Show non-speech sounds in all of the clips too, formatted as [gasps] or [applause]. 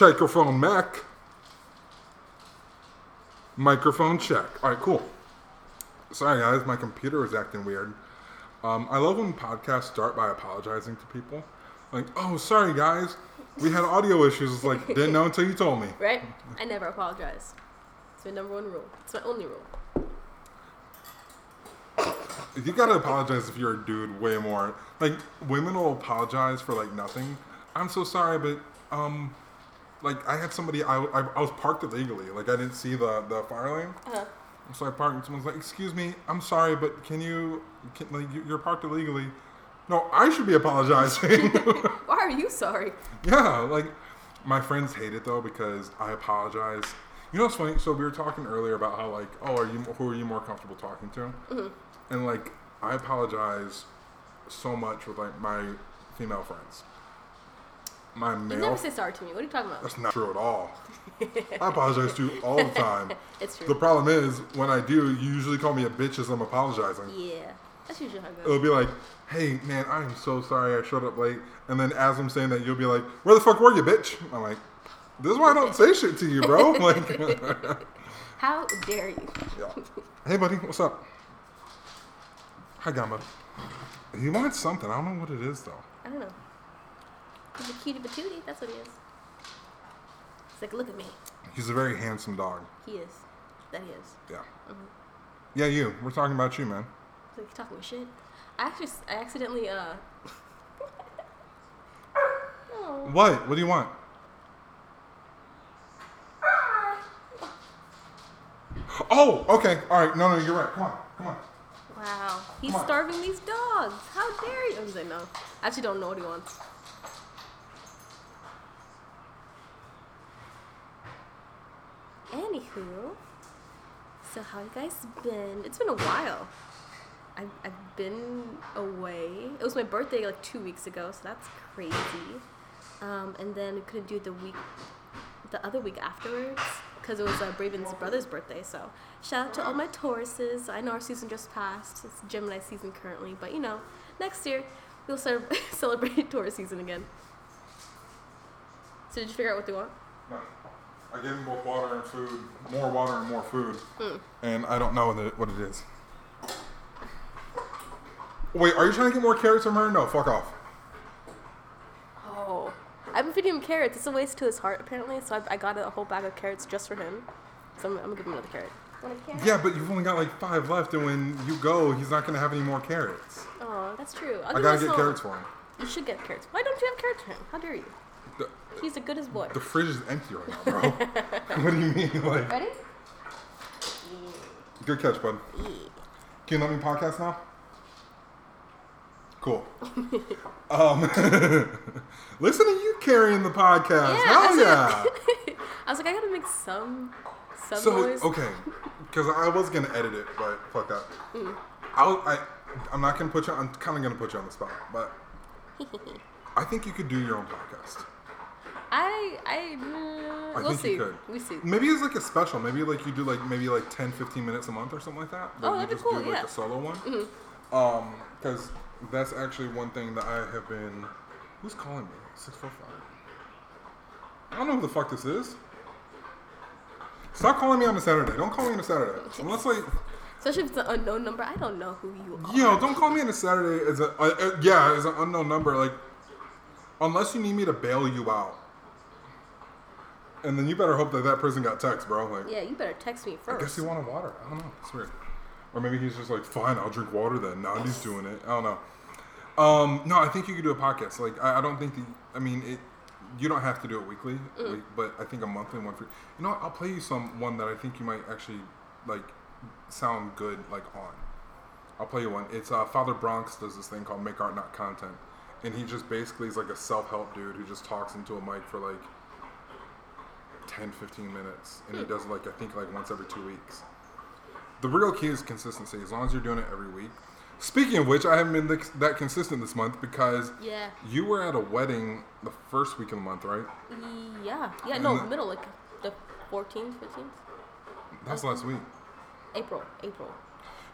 Microphone Mac. Microphone check. All right, cool. Sorry, guys, my computer was acting weird. Um, I love when podcasts start by apologizing to people. Like, oh, sorry, guys, we had audio issues. It's like, didn't know until you told me. [laughs] Right? I never apologize. It's my number one rule. It's my only rule. You gotta apologize if you're a dude way more. Like, women will apologize for, like, nothing. I'm so sorry, but, um, like, I had somebody, I, I, I was parked illegally. Like, I didn't see the, the fire lane. Uh-huh. So I parked, and someone's like, "Excuse me, I'm sorry, but can you, can, like, you- you're parked illegally." No, I should be apologizing. [laughs] Why are you sorry? yeah, like my friends hate it though because I apologize. You know what's funny? So we were talking earlier about how like, oh, are you who are you more comfortable talking to? And like, I apologize so much with like my female friends. My You never say sorry to me. What are you talking about? that's not true at all. [laughs] I apologize to you all the time. [laughs] It's true. The problem is when I do, you usually call me a bitch as I'm apologizing. Yeah. That's usually how it goes. It'll be like, "Hey man, I am so sorry I showed up late," and then as I'm saying that, you'll be like, "Where the fuck were you, bitch?" I'm like, "This is why I don't say shit to you, bro." [laughs] Like, How dare you? yeah. Hey, buddy, what's up? Hi, Gamba. He wants something. I don't know what it is though. I don't know. He's a cutie patootie. That's what he is. He's like, look at me. He's a very handsome dog. He is. That he is. Yeah. Mm-hmm. Yeah, you. We're talking about you, man. He's like, talking shit. I actually, I accidentally, uh. [laughs] oh. What? What do you want? Oh, okay. All right. No, no, you're right. Come on. Come on. Wow. He's Come on. starving these dogs. How dare you? I no. I actually don't know what he wants. Anywho, so how you guys been? It's been a while. I've, I've been away. It was my birthday like two weeks ago, so that's crazy. Um, and then we couldn't do the week, the other week afterwards, because it was uh, Braven's brother's birthday. So shout out to all my Tauruses. I know our season just passed. It's Gemini season currently, but you know, next year we'll celebrate, [laughs] celebrate Taurus season again. So did you figure out what they want? No. I gave him both water and food, more water and more food, Hmm. and I don't know what it, what it is. Wait, are you trying to get more carrots from her? No, fuck off. Oh. I've been feeding him carrots. It's a waste to his heart, apparently. So I, I got a whole bag of carrots just for him. So I'm, I'm gonna give him another carrot. Carrot? Yeah, but you've only got like five left, and when you go, he's not gonna have any more carrots. Oh, that's true. I'll I gotta get some. carrots for him. You should get carrots. Why don't you have carrots for him? How dare you? The, He's a good as boy. the fridge is empty right now, bro. [laughs] what do you mean? Like, Ready? good catch, bud. Can you let me podcast now? Cool. [laughs] um, [laughs] listen to you carrying the podcast. Yeah, Hell yeah. I was like, I gotta make some, some So noise. okay, because I was gonna edit it, but fuck that. Mm. I'll, I I'm not gonna put you. I'm kind of gonna put you on the spot, but I think you could do your own podcast. I, I, uh, I we'll think see. you could. We see. Maybe it's like a special. Maybe like you do like maybe like 10, 15 minutes a month or something like that. Oh, that'd be just cool, do like yeah. Mm-hmm. a solo one. Um, because that's actually one thing that I have been. Who's calling me? Six four five. I don't know who the fuck this is. Stop calling me on a Saturday. Don't call me on a Saturday. [laughs] Unless like, Especially if it's an unknown number. I don't know who you are. yo, don't call me on a Saturday as a uh, uh, yeah as an unknown number. Like, unless you need me to bail you out. And then you better hope that that person got text, bro. Like, Yeah, you better text me first. I guess he wanted water. I don't know. It's weird. Or maybe he's just like, fine, I'll drink water then. Now he's [laughs] doing it. I don't know. Um, no, I think you could do a podcast. Like, I, I don't think the. I mean, it. You don't have to do it weekly, week, but I think a monthly one for. You know, what? I'll play you some one that I think you might actually like sound good like on. I'll play you one. It's uh, Father Bronx does this thing called Make Art Not Content, and he just basically is like a self help dude who just talks into a mic for like 10, 15 minutes, and he hmm. does like I think like once every two weeks. The real key is consistency. As long as you're doing it every week. Speaking of which, I haven't been th- that consistent this month because Yeah. you were at a wedding the first week of the month, right? Yeah. Yeah, no, And- middle, like the 14th, 15th? That's last week. April. April.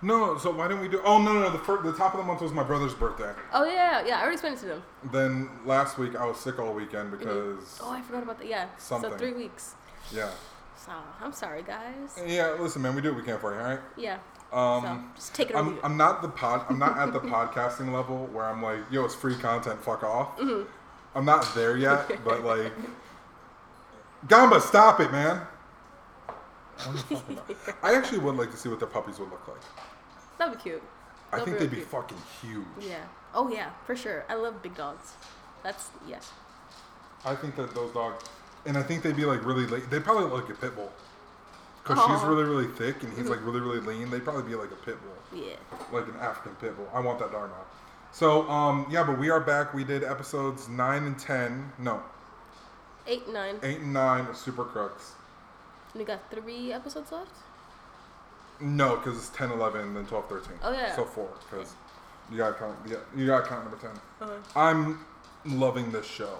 No, so why didn't we do? Oh no, no, no. The first, the top of the month was my brother's birthday. Oh yeah, yeah. I already explained it to them. Then last week I was sick all weekend because Oh, I forgot about that. Yeah. Something. So three weeks. yeah, So I'm sorry, guys. yeah. Listen, man, we do what we can for you, all right? Yeah. Um, so just take it I'm. I'm not the pod. I'm not at the [laughs] podcasting level where I'm like, yo, it's free content. Fuck off. Mm-hmm. I'm not there yet, [laughs] but like, Gamba, stop it, man. What are you talking about? [laughs] I actually would like to see what their puppies would look like. That'd be cute. I think be they'd be cute. fucking huge. Yeah. Oh yeah, for sure. I love big dogs. That's yeah. I think that those dogs, and I think they'd be like really. La- they'd probably look like a pit bull, because she's really really thick and he's like really really lean. They'd probably be like a pit bull. Yeah. like an African pit bull. I want that dog now. So, um, yeah, but we are back. We did episodes nine and ten. No, Eight, and nine. eight and nine of Super Crooks. We got three episodes left. No, because it's 10, 11, then 12, 13. Oh, yeah. So four, because you gotta count. Yeah, you gotta count number 10 Uh-huh. I'm loving this show.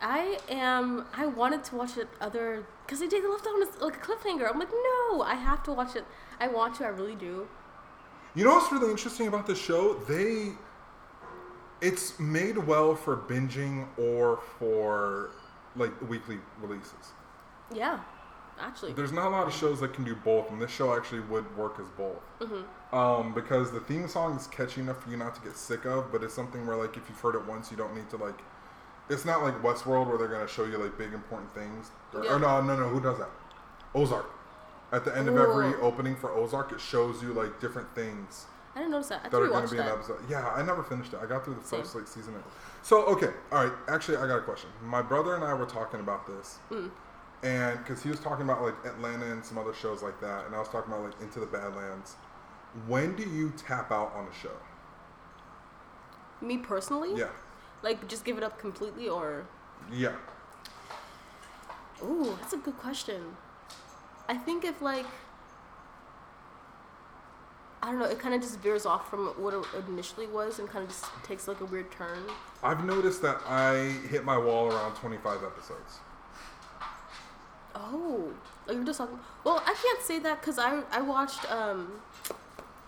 I am. I wanted to watch it other because they did the left it on a, like a cliffhanger. I'm like, no, I have to watch it. I want to. I really do. You know what's really interesting about this show? They, it's made well for binging or for like weekly releases. Yeah, actually. There's not a lot of shows that can do both, and this show actually would work as both. Mm-hmm. Um, because the theme song is catchy enough for you not to get sick of, but it's something where like if you've heard it once, you don't need to like. It's not like Westworld where they're gonna show you like big important things. Or, Yeah. or no, no, no. Who does that? Ozark. At the end of every opening for Ozark, it shows you like different things I didn't notice that. I that are gonna be that. the episode. Yeah, I never finished it. I got through the Same. first like season. So okay, all right. Actually, I got a question. My brother and I were talking about this, Mm. And because he was talking about like Atlanta and some other shows like that, and I was talking about like Into the Badlands. When do you tap out on a show? Me personally, Yeah, like just give it up completely, or yeah. ooh, that's a good question. I think if like I don't know, it kind of just veers off from what it initially was and kind of just takes like a weird turn. I've noticed that I hit my wall around 25 episodes. Oh, you're just talking. Well, I can't say that because I I watched um,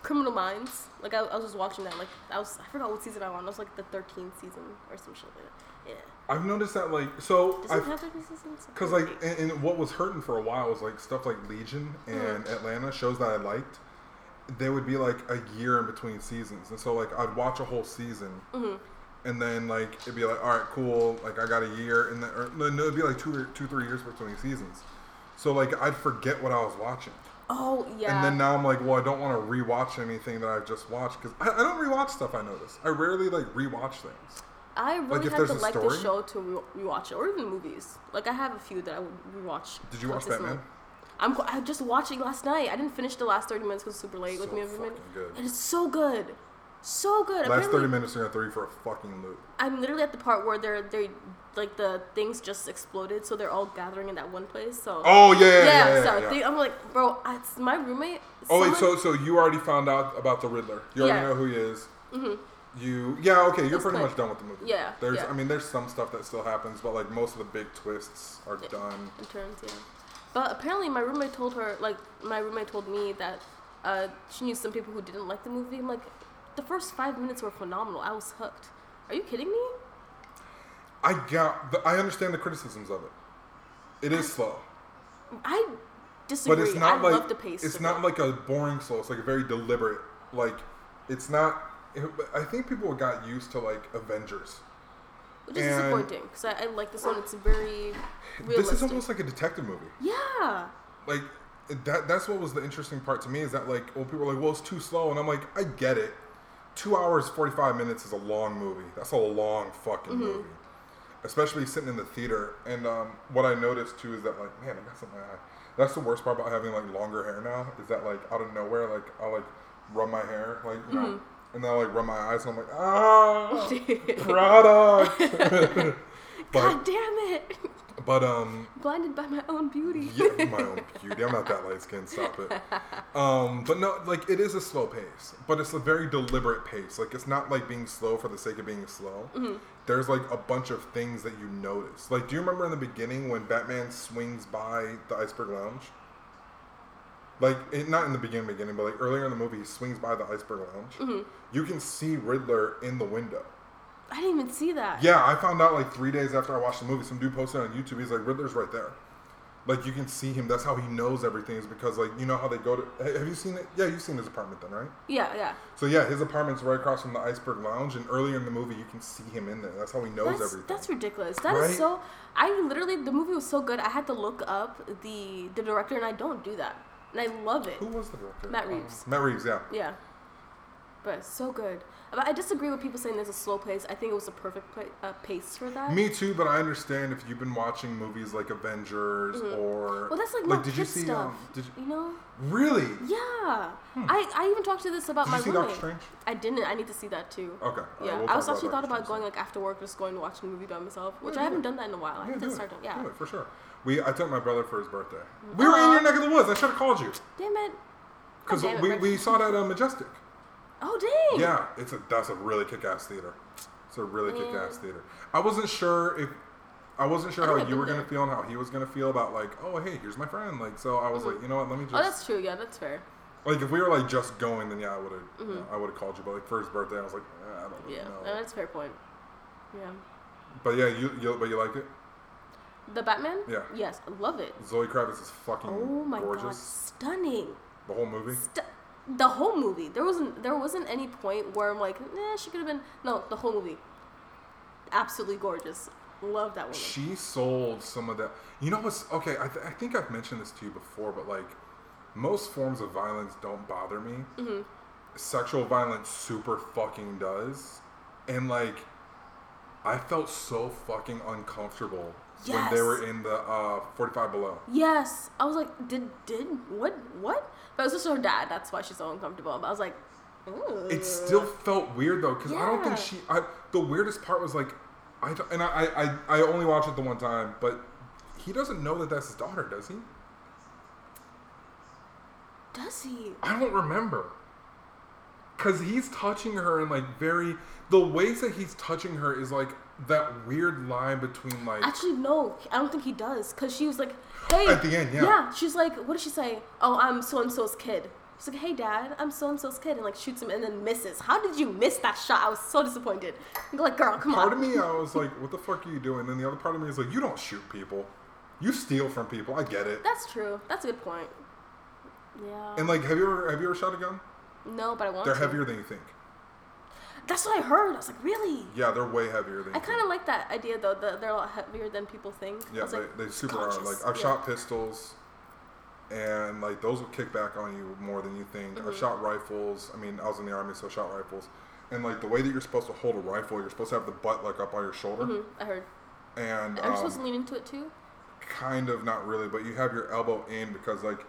Criminal Minds. Like I, I was just watching that. Like I was I forgot what season I'm on. It was like the 13th season or some shit like that. Yeah. I've noticed that like so Does I it have 13 seasons? because like and, and what was hurting for a while was like stuff like Legion and Mm-hmm. Atlanta shows that I liked. There would be like a year in between seasons, and so like I'd watch a whole season, Mhm. And then like it'd be like, all right, cool, like I got a year, and then or, no, it'd be like two, or- two, three years between seasons. So like I'd forget what I was watching, Oh yeah. and then now I'm like, well, I don't want to rewatch anything that I've just watched because I, I don't rewatch stuff. I notice I rarely like rewatch things. I really if have to like the show to re- rewatch it, or even movies. Like I have a few that I would rewatch. Did you watch. Batman? I'm I just watched it last night. I didn't finish the last 30 minutes because it's super late with me good. And it's so good, so good. Last Apparently- thirty minutes gonna throw you for a fucking loop. I'm literally at the part where they're they like the things just exploded, so they're all gathering in that one place. So Oh yeah, yeah, yeah. yeah, so yeah. I'm like, bro, I- it's my roommate. Oh wait, so so you already found out about the Riddler. You already know who he is. Mm-hmm. You yeah okay. You're It's pretty much done with the movie. Yeah, There's. I mean there's some stuff that still happens, but like most of the big twists are done. in terms, yeah. But apparently, my roommate told her, like, my roommate told me that uh, she knew some people who didn't like the movie. I'm like, the first five minutes were phenomenal. I was hooked. Are you kidding me? I got the, I understand the criticisms of it. It is slow, I disagree. but it's not I like love the pace. it's not it. like a boring slow. It's like a very deliberate. Like it's not. I think people got used to like Avengers. which is and- disappointing because I, I like this one. It's very realistic. This is almost like a detective movie. yeah. like that that's what was the interesting part to me is that like well people are like well it's too slow and i'm like i get it two hours 45 minutes is a long movie that's a long fucking Mm-hmm. movie especially sitting in the theater and um, what i noticed too is that like man i got something in my eye that's the worst part about having like longer hair now is that like out of nowhere like i'll like rub my hair like you know Mm-hmm. and then i'll like rub my eyes and i'm like ah [laughs] product [laughs] [laughs] but God damn it! But um Blinded by my own beauty. yeah, my own [laughs] beauty. I'm not that light skinned. Stop it. Um, but no, like it is a slow pace, but it's a very deliberate pace. Like it's not like being slow for the sake of being slow. There's like a bunch of things that you notice. Like, do you remember in the beginning when Batman swings by the Iceberg Lounge? Like it, not in the beginning, beginning, but like earlier in the movie, he swings by the iceberg lounge. Mm-hmm. You can see Riddler in the window. I didn't even see that. Yeah, I found out like three days after I watched the movie. Some dude posted on YouTube. He's like, Riddler's right there. Like you can see him. That's how he knows everything. Is because like you know how they go to. ha- Have you seen it? Yeah, you've seen his apartment then, right? Yeah, yeah. So yeah, his apartment's right across from the iceberg lounge, and earlier in the movie, you can see him in there. That's how he knows That's, everything. that's ridiculous. That is Right? so. I literally the movie was so good. I had to look up the the director, and I don't do that, and I love it. Who was the director? Matt Um, Reeves. Matt Reeves, yeah. Yeah, but so good. But I disagree with people saying there's a slow pace. I think it was a perfect pla uh, pace for that. Me too, but I understand if you've been watching movies like Avengers or Mm-hmm. well, that's like, like did you see stuff. um, did you, you know? really? Yeah. I, I even talked to this about Did my you see roommate. Doctor Strange? I didn't. I need to see that too. Okay. Yeah, alright, we'll I was actually thought about going like after work, just going to watch a movie by myself, which Yeah, I haven't it. done that in a while. I Yeah, to it. start doing. Yeah. Do it for sure. We I took my brother for his birthday. We were in your neck of the woods. I should have called you Damn it. because it, we, we saw that uh, Majestic. Oh dang. Yeah, it's a that's a really kick-ass theater. It's a really Man. kick-ass theater. I wasn't sure if I wasn't sure I how you were been gonna feel and how he was gonna feel about like, oh hey, here's my friend. Like, so I was like, you know what? Let me just Oh, that's true. Yeah, that's fair. like if we were like just going, then yeah, I would have I would have called you. But like for his birthday, I was like, eh, I don't really Mm-hmm. Yeah, no, that's a fair point. Yeah. But yeah, you, you but you liked it. The Batman? Yeah. Yes, I love it. Zoe Kravitz is fucking Oh my god, gorgeous. stunning. The whole movie. St- the whole movie. There wasn't there wasn't any point where I'm like, nah, she could have been. No, the whole movie. Absolutely gorgeous. Love that woman. She sold some of that. You know what's okay? I, th- I think I've mentioned this to you before, but like most forms of violence don't bother me. Mm-hmm. Sexual violence super fucking does, and like I felt so fucking uncomfortable when they were in the uh, 45 below. Yes, I was like, did did what what? But it was just her dad. That's why she's so uncomfortable. But I was like, Ugh. It still felt weird though, because I don't think she. I, the weirdest part was like, I and I, I I I only watched it the one time, but he doesn't know that that's his daughter, does he? Does he? I don't remember. Cause he's touching her in like very the ways that he's touching her is like that weird line between like Actually, no. I don't think he does. Cause she was like, hey. At the end, yeah. Yeah. She's like, what did she say? Oh, I'm so and so's kid. She's like, hey, dad, I'm so and so's kid, and like shoots him and then misses. How did you miss that shot? I was so disappointed. I'm like, girl, come part on. of me I was [laughs] like, what the fuck are you doing? then the other part of me is like, you don't shoot people. You steal from people. I get it. That's true. That's a good point. Yeah. And like have you ever have you ever shot a gun? no, but I want They're to. heavier than you think. That's what I heard. I was like, really? Yeah, they're way heavier than I kind of like that idea though. That they're a lot heavier than people think. Yeah, they, like, they super are. Like I've Yeah. shot pistols, and like those will kick back on you more than you think. Mm-hmm. I've shot rifles. I mean, I was in the army, so I shot rifles. And like the way that you're supposed to hold a rifle, you're supposed to have the butt like up on your shoulder, Mhm, I heard. and Are you supposed um, to lean into it too? kind of not really, but you have your elbow in because like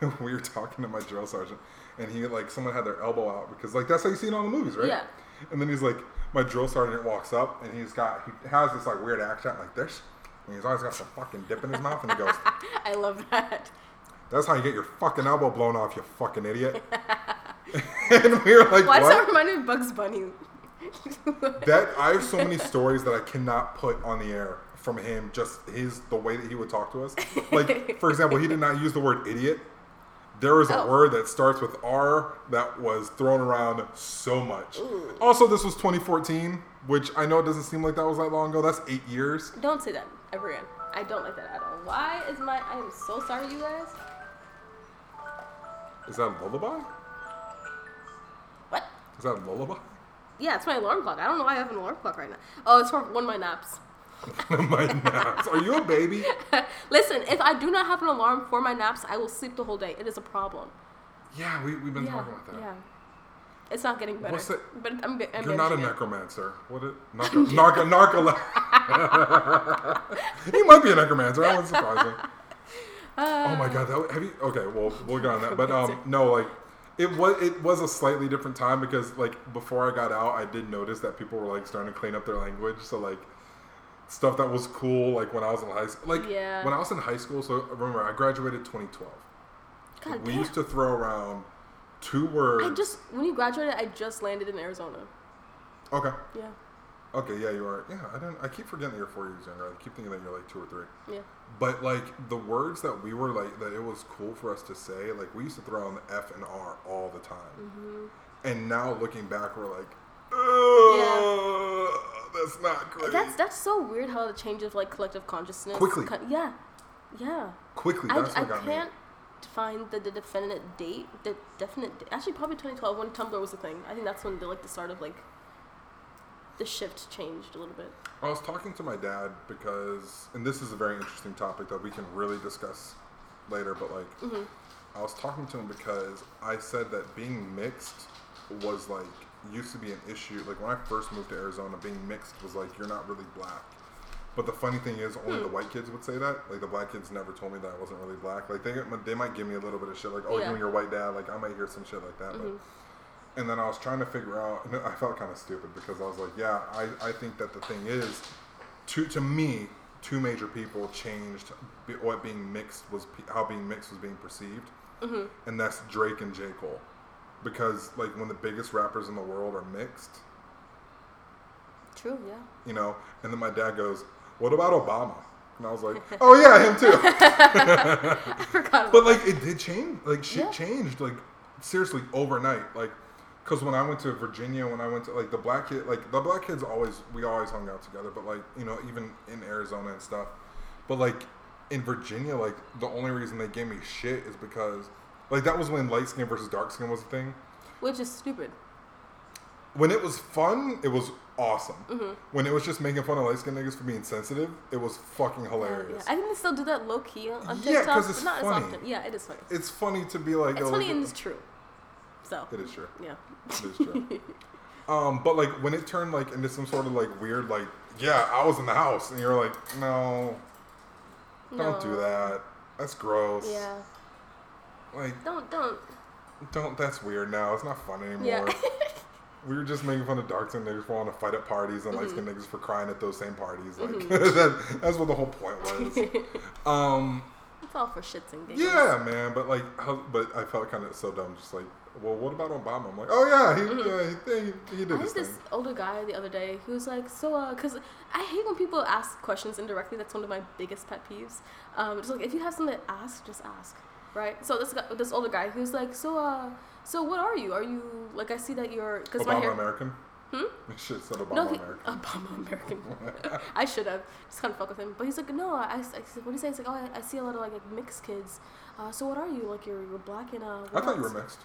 [laughs] we were talking to my drill sergeant, and he like someone had their elbow out because like that's how you see it on the movies, right? Yeah. And then he's like, my drill sergeant walks up and he's got he has this like weird accent like this, and he's always got some fucking dip in his mouth, and he goes, [laughs] I love that. "That's how you get your fucking elbow blown off, you fucking idiot." [laughs] and we were like, Why does that "What?" remind me of Bugs Bunny? [laughs] That I have so many stories that I cannot put on the air from him. Just his the way that he would talk to us. Like for example, he did not use the word idiot. There was a Oh. word that starts with R that was thrown around so much. Also, this was 2014, which I know it doesn't seem like that was that long ago. That's eight years. don't say that ever again. I don't like that at all. Why is my? I am so sorry, you guys. Is that a lullaby? What? Is that a lullaby? Yeah, it's my alarm clock. I don't know why I have an alarm clock right now. Oh, it's for one of my naps. [laughs] my naps. Are you a baby? [laughs] Listen, if I do not have an alarm for my naps, I will sleep the whole day. It is a problem. Yeah, we, we've been yeah, talking about that. yeah. It's not getting better. What's that? But I'm, I'm You're not a necromancer. What it? Narco, narco, narco. he might be a necromancer. That wouldn't surprise me. [laughs] oh my god, that, have you? Okay, well we'll get on that. But um, no, like it was it was a slightly different time because like before I got out, I did notice that people were like starting to clean up their language. So like stuff that was cool, like when I was in high school, like Yeah. when I was in high school. So remember, I graduated 2012. God we damn. used to throw around two words. I just when you graduated, I just landed in Arizona. okay. Yeah. Okay, yeah, you are. Yeah, I don't. I keep forgetting that you're four years younger. I keep thinking that you're like two or three. Yeah. But like the words that we were like that it was cool for us to say. Like we used to throw on the F and R all the time. Mm-hmm. And now looking back, we're like, oh, that's not great. That's that's so weird how the change of like collective consciousness. Quickly. co- yeah. Yeah. Quickly, I, I can't me. find the, the definite date. The definite actually probably 2012 when Tumblr was a thing. I think that's when the like the start of like the shift changed a little bit. I was talking to my dad because, and this is a very interesting topic that we can really discuss later. But like, Mm-hmm. I was talking to him because I said that being mixed was like used to be an issue. Like when I first moved to Arizona, being mixed was like you're not really black. But the funny thing is, only Hmm. the white kids would say that. Like the black kids never told me that I wasn't really black. Like they they might give me a little bit of shit, like oh Yeah. you and your white dad. Like I might hear some shit like that. Mhm. But and then I was trying to figure out, and I felt kind of stupid because I was like, yeah, I, I think that the thing is, to to me, two major people changed what being mixed was how being mixed was being perceived, Mm-hmm. and that's Drake and J Cole, because like when the biggest rappers in the world are mixed, True. Yeah. you know, and then my dad goes, what about Obama? And I was like, oh yeah, him too. [laughs] [laughs] I forgot. About But like it did change. Like shit Yeah. changed. Like seriously overnight. Like because when I went to Virginia, when I went to like the black kid, like the black kids always we always hung out together. But like you know even in Arizona and stuff. But like in Virginia, like the only reason they gave me shit is because like that was when light skin versus dark skin was a thing. Which is stupid. When it was fun, it was awesome. Mm-hmm. When it was just making fun of light skin niggas for being sensitive, it was fucking hilarious. yeah. I think they still do that low key on on Yeah, TikTok, 'cause it's not funny. as often. Yeah, it is funny. It's funny to be like, It's yo, funny like- and it's true. So it is true. yeah. It is true. [laughs] um, but like when it turned like into some sort of like weird like yeah I was in the house and you're like no don't do that that's gross Yeah. Like Don't don't. don't that's weird now it's not fun anymore Yeah. [laughs] we were just making fun of dark skinned niggas for wanting to fight at parties and light Mm-hmm. niggas for crying at those same parties like [laughs] that, that's what the whole point was [laughs] um it's all for shits and giggles. yeah man but like how, but I felt kind of so dumb just like well what about Obama I'm like oh yeah he yeah, he, he, he did Mm-hmm. I had this older guy the other day who was like, so, uh, cause I hate when people ask questions indirectly. That's one of my biggest pet peeves. Um, just like if you have something to ask, just ask, right? So this guy, this older guy who's like, so, uh, so what are you? Are you like I see that you're cause my Obama hair. American Hmm? You should have said Obama No, he, American. Obama American. [laughs] [laughs] I should have just kind of fuck with him, but he's like, no. I, I said, what do you say? He's like, oh, I, I see a lot of like, like mixed kids. Uh, so what are you? Like you're you're black and uh. I thought you were mixed.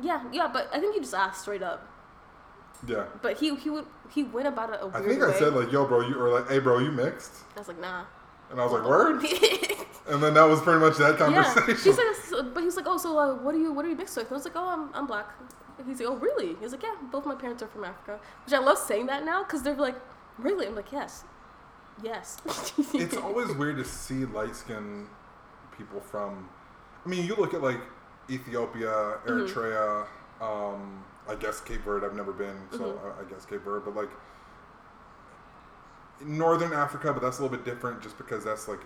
Yeah, yeah, but I think you just asked straight up. Yeah. But he he would he went about it a I weird think way. I said like, "Yo, bro, you," or like, "Hey, bro, you mixed," I was like, nah. and I was like, "Word," [laughs] and then that was pretty much that conversation. Like, so, but he's like, oh, so uh, what are you what are you mixed with? And I was like, oh, I'm I'm black. And he's like, oh, really? He's like, yeah, both my parents are from Africa. Which I love saying that now because they're like, really? I'm like, yes, yes. [laughs] it's always weird to see light skinned people from. I mean, you look at like Ethiopia, Mm-hmm. Eritrea. Um, I guess Cape Verde. I've never been, so Mm-hmm. I, I guess Cape Verde. But like Northern Africa, but that's a little bit different, just because that's like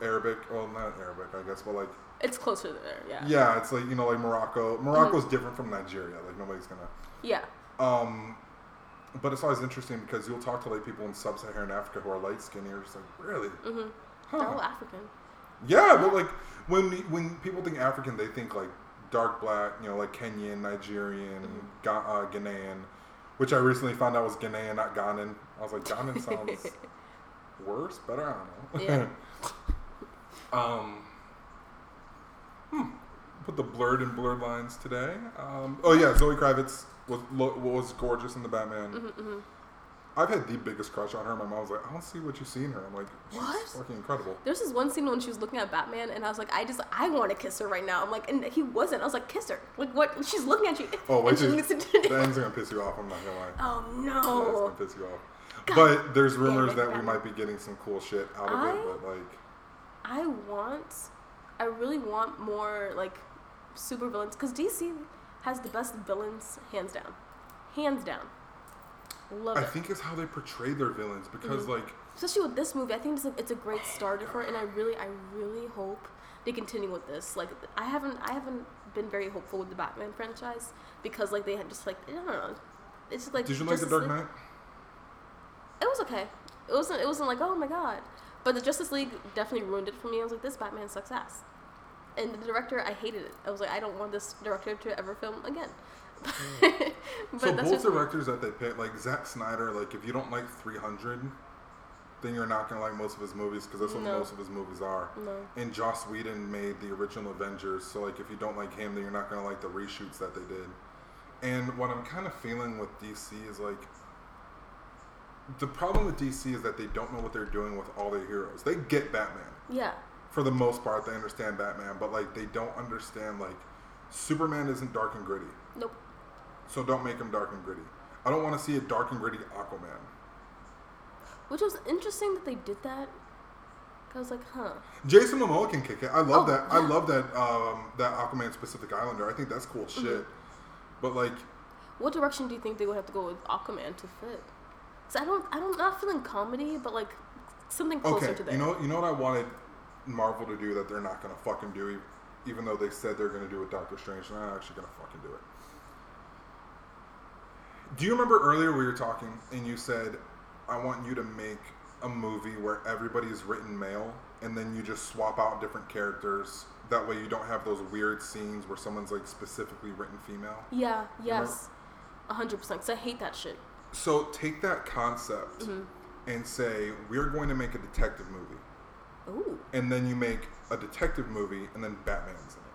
Arabic. Well, not Arabic, I guess, but like it's closer to there. Yeah. yeah, it's like you know, like Morocco. Morocco's different from Nigeria. Like nobody's gonna. Yeah. Um, but it's always interesting because you'll talk to like people in sub-Saharan Africa who are light skinned. You're just like, really? Mm-hmm. Huh. They're all African. Yeah, but like when when people think African, they think like dark black, you know, like Kenyan, Nigerian, Ga- uh, Ghanaian, which I recently found out was Ghanaian, not Ghanan. I was like, Ghanan [laughs] sounds worse, better. I don't know. Yeah. [laughs] um, hmm. Put the blurred and blurred lines today. Um, oh yeah, Zoe Kravitz was lo- was gorgeous in the Batman. Mm-hmm, I've had the biggest crush on her. My mom was like, "I don't see what you see in her." I'm like, "She's What? fucking incredible." There's this one scene when she was looking at Batman, and I was like, I just, I want to kiss her right now. I'm like, and he wasn't. I was like, kiss her. Like, what? She's looking at you. [laughs] Oh, wait she till looks at the end's gonna piss you off. I'm not gonna lie. Oh no, That's gonna piss you off. But there's rumors that we might be getting some cool shit out of I- it. But like, I want, I really want more like super villains because DC has the best villains, hands down, hands down. Love I it. think it's how they portray their villains because Mm-hmm. like, Especially with this movie, I think it's a, it's a great starter for it, and I really, I really hope they continue with this. Like, I haven't, I haven't been very hopeful with the Batman franchise because like they had just like I don't know, it's just like. did you like the Dark Knight? it was okay. It wasn't. It wasn't like oh my god. But the Justice League definitely ruined it for me. I was like, this Batman sucks ass. And the director, I hated it. I was like, I don't want this director to ever film again. [laughs] but so both directors that they picked, like Zack Snyder, like if you don't like 300, then you're not gonna like most of his movies because that's what No. most of his movies are. no. And Joss Whedon made the original Avengers, so like if you don't like him, then you're not gonna like the reshoots that they did. And what I'm kind of feeling with DC is like the problem with DC is that they don't know what they're doing with all their heroes. They get Batman Yeah. For the most part. They understand Batman, but like they don't understand like Superman isn't dark and gritty, Nope. so don't make him dark and gritty. I don't want to see a dark and gritty Aquaman. Which was interesting that they did that. I was like, huh. Jason Momoa can kick it. I love Oh, that. I love that. Um, that Aquaman Pacific Islander. I think that's cool Mm-hmm. shit. But like, What direction do you think they would have to go with Aquaman to fit? Cause I don't, I don't, not feeling comedy, but like something closer okay, to that. you know, you know what I wanted Marvel to do that they're not gonna fucking do, even though they said they're gonna do with Doctor Strange. They're not actually gonna fucking do it. Do you remember earlier we were talking and you said, "I want you to make a movie where everybody is written male, and then you just swap out different characters. That way, you don't have those weird scenes where someone's like specifically written female." yeah. Yes. A hundred percent. Cause I hate that shit. So take that concept Mm-hmm. and say, "We're going to make a detective movie," Ooh. and then you make a detective movie, and then Batman's in it.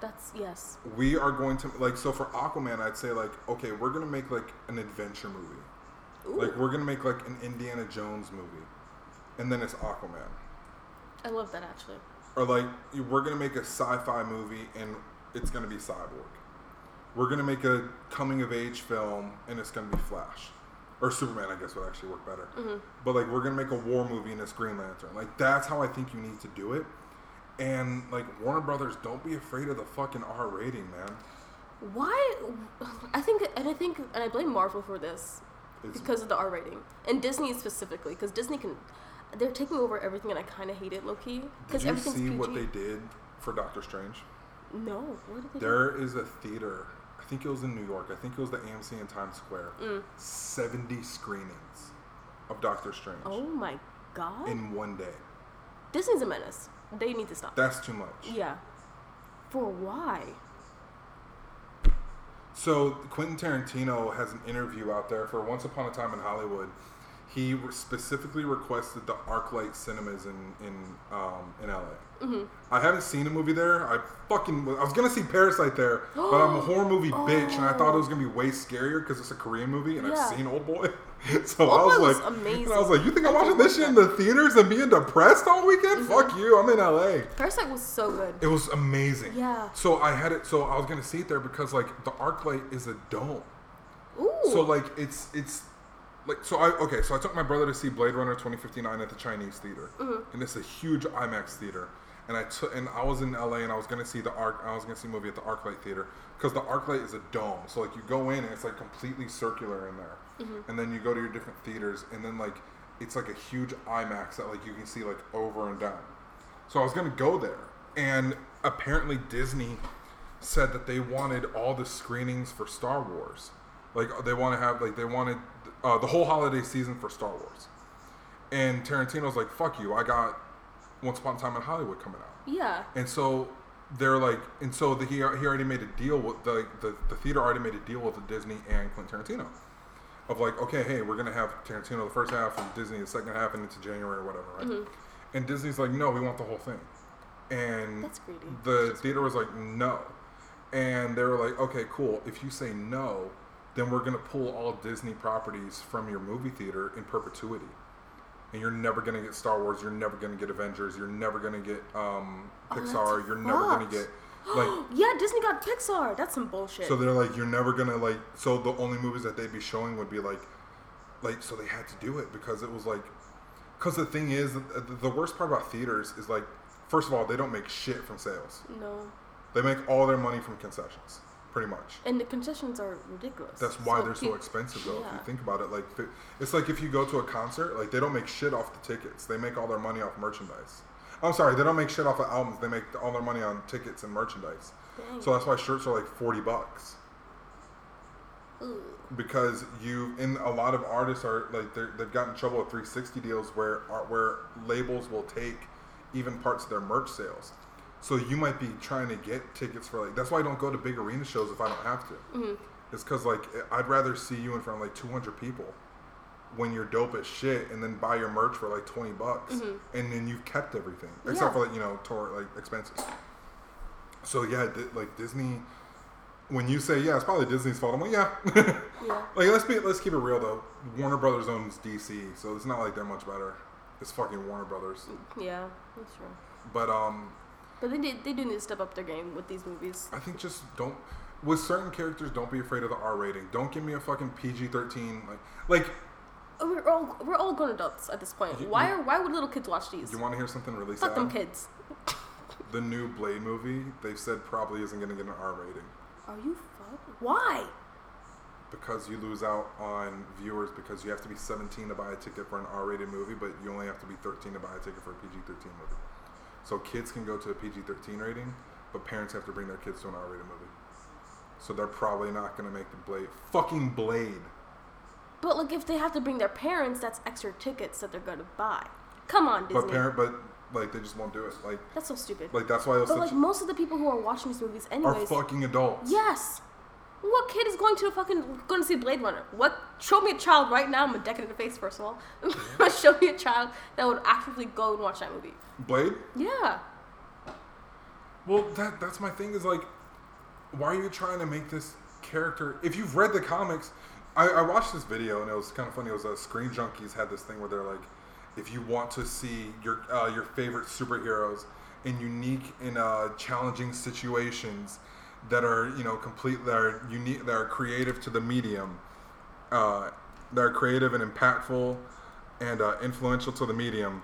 That's yes. we are going to like so for Aquaman I'd say like okay we're gonna make like an adventure movie Ooh. like we're gonna make like an Indiana Jones movie and then it's Aquaman I love that actually. or like we're gonna make a sci-fi movie and it's gonna be Cyborg we're gonna make a coming of age film and it's gonna be Flash or Superman I guess would actually work better mm-hmm. but like we're gonna make a war movie and it's Green Lantern like that's how I think you need to do it and like Warner Brothers don't be afraid of the fucking R rating man Why? I think, and I think, and I blame Marvel for this It's- because of the R rating, and Disney specifically, because Disney can, they're taking over everything, and I kind of hate it low key. Did you see PG. what they did for Doctor Strange? No, what did they do? There is a theater. I think it was in New York. I think it was the AMC in Times Square. Mm. Seventy screenings of Doctor Strange Oh my god! in one day. Disney's a menace. They need to stop. That's too much. yeah. For why? So Quentin Tarantino has an interview out there for Once Upon a Time in Hollywood. He specifically requested the ArcLight Cinemas in in um, in LA. Mm-hmm. I haven't seen a movie there. I fucking I was gonna see Parasite there, but I'm a [gasps] horror movie bitch, and I thought it was gonna be way scarier because it's a Korean movie, and Oh. Yeah. I've seen Old Boy. [laughs] so Old I was was like, amazing. I was like, you think I'm watching this shit in the theaters and being depressed all weekend? Mm-hmm. Fuck you! I'm in LA. Parasite was so good. It was amazing. Yeah. So I had it. So I was gonna see it there because like the ArcLight is a dome. Ooh. So like it's it's like so I okay so I took my brother to see Blade Runner 2059 at the Chinese theater Mm-hmm. and it's a huge IMAX theater and I took and I was in LA and I was gonna see the arc I was gonna see a movie at the ArcLight theater because the ArcLight is a dome so like you go in and it's like completely circular in there Mm-hmm. and then you go to your different theaters and then like it's like a huge IMAX that like you can see like over and down so I was gonna go there and apparently Disney said that they wanted all the screenings for Star Wars. Like they want to have like they wanted uh, the whole holiday season for Star Wars. And Tarantino's like, "Fuck you! I got Once Upon a Time in Hollywood coming out." yeah. And so they're like, and so the, he he already made a deal with the, the the theater already made a deal with the Disney and Quentin Tarantino of like, okay, hey, we're gonna have Tarantino the first half and Disney the second half and into January or whatever, right? And Disney's like, no, we want the whole thing. And That's greedy. the theater was like, no. And they were like, okay, cool. If you say no, then we're gonna pull all Disney properties from your movie theater in perpetuity. And you're never gonna get Star Wars. You're never gonna get Avengers. You're never gonna get um, Oh, Pixar. you're never gonna get like. [gasps] yeah, Disney got Pixar. That's some bullshit. So they're like, you're never gonna like. So the only movies that they'd be showing would be like, like. So they had to do it because it was like, because the thing is, the worst part about theaters is like, first of all, they don't make shit from sales. no. They make all their money from concessions, pretty much. And the concessions are ridiculous. That's why they're so expensive, though. If you think about it, like it's like if you go to a concert, like they don't make shit off the tickets. They make all their money off merchandise. I'm sorry, they don't make shit off of albums. They make all their money on tickets and merchandise. Dang. So that's why shirts are like forty bucks. Ooh. because you and a lot of artists are like they've gotten in trouble with 360 deals where uh, where labels will take even parts of their merch sales. So you might be trying to get tickets for like that's why I don't go to big arena shows if I don't have to. Mm-hmm. It's because like I'd rather see you in front of like 200 people when you're dope as shit and then buy your merch for like 20 bucks and then you've kept everything except Mm-hmm. Yeah. for like you know tour like expenses. So yeah, di- like Disney. When you say yeah, it's probably Disney's fault. I'm like yeah. [laughs] Yeah. Like let's be let's keep it real though. Warner Brothers owns DC, so it's not like they're much better. It's fucking Warner Brothers. Yeah, that's true. But um, But they did, they do need to step up their game with these movies. I think just don't with certain characters. Don't be afraid of the R rating. Don't give me a fucking PG thirteen. Like like Oh, We're all we're all grown adults at this point. You- Why are why would little kids watch these? you want to hear something really Fuck sad? them kids. The new Blade movie they've said probably isn't going to get an R rating Are you fuck? Why? because you lose out on viewers because you have to be 17 to buy a ticket for an R rated movie, but you only have to be 13 to buy a ticket for a PG 13 movie. So kids can go to a PG 13 rating, but parents have to bring their kids to an R rated movie. So they're probably not going to make the Blade. Fucking Blade. But like if they have to bring their parents, that's extra tickets that they're gonna buy. Come on, Disney. But parent, but like they just won't do it. Like, that's so stupid. like that's why but like most of the people who are watching these movies, anyways, are fucking adults. Yes. What kid is going to fucking going to see Blade Runner? What? Show me a child right now. I'm gonna deck in the face first of all. [laughs] show me a child that would actively go and watch that movie. Blade. Yeah. Well, that that's my thing is like, why are you trying to make this character? If you've read the comics, I, I watched this video and it was kind of funny. It was uh, Screen Junkies had this thing where they're like, if you want to see your uh, your favorite superheroes in unique and uh, challenging situations that are you know complete that are unique that are creative to the medium, uh, that are creative and impactful and uh, influential to the medium.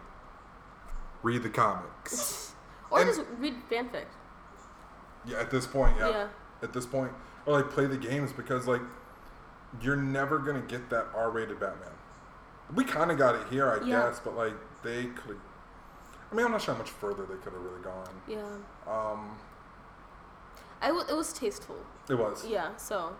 Read the comics. Or And- just read fanfic. Yeah, at this point, yeah. Yeah. At this point, or like play the games because like you're never gonna get that R-rated Batman. We kind of got it here, I Yeah. guess, but like they could. I mean, I'm not sure how much further they could have really gone. Yeah. Um, I w- it was tasteful. it was. Yeah. So,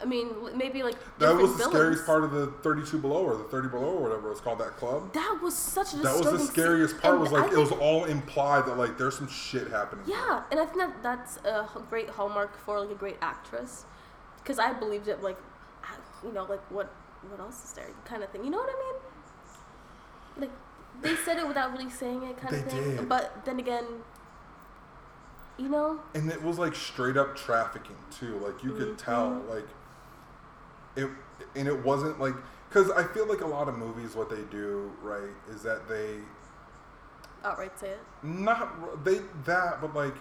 I mean, maybe like That was the villains. scariest part of the 32 below or the 30 below or whatever it's called. That club. That was such a That was the scene. scariest part. And Was I like it was all implied that like there's some shit happening. Yeah, and I think that that's a great hallmark for like a great actress, because I believed it. Like, you know, like what what else is there, kind of thing. You know what I mean? Like they said it without really saying it, kind of thing. did. But then again, you know, and it was like straight up trafficking too like you could mm-hmm. tell like it and it wasn't like because i feel like a lot of movies what they do right is that they outright say it. not they that but like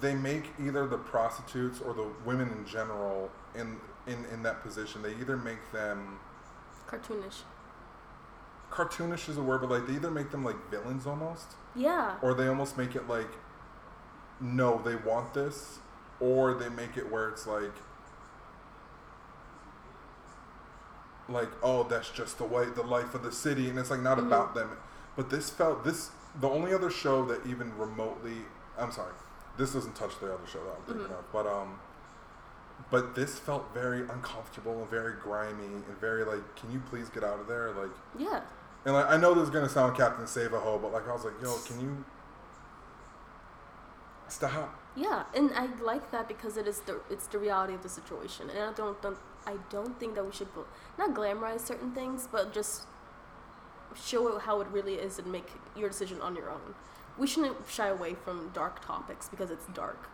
they make either the prostitutes or the women in general in in in that position they either make them Cartoonish. cartoonish is a word but like they either make them like villains almost Yeah. or they almost make it like no they want this or they make it where it's like like oh that's just the way the life of the city and it's like not Mhm. about them but this felt this the only other show that even remotely i'm sorry this doesn't touch the other show that i'm thinking Mhm. of but um but this felt very uncomfortable and very grimy and very like can you please get out of there like Yeah. and like, I know this is gonna sound Captain Save a Ho, but like I was like, yo, can you stop? Yeah, and I like that because it is the it's the reality of the situation, and I don't, don't I don't think that we should not glamorize certain things, but just show it how it really is and make your decision on your own. We shouldn't shy away from dark topics because it's dark.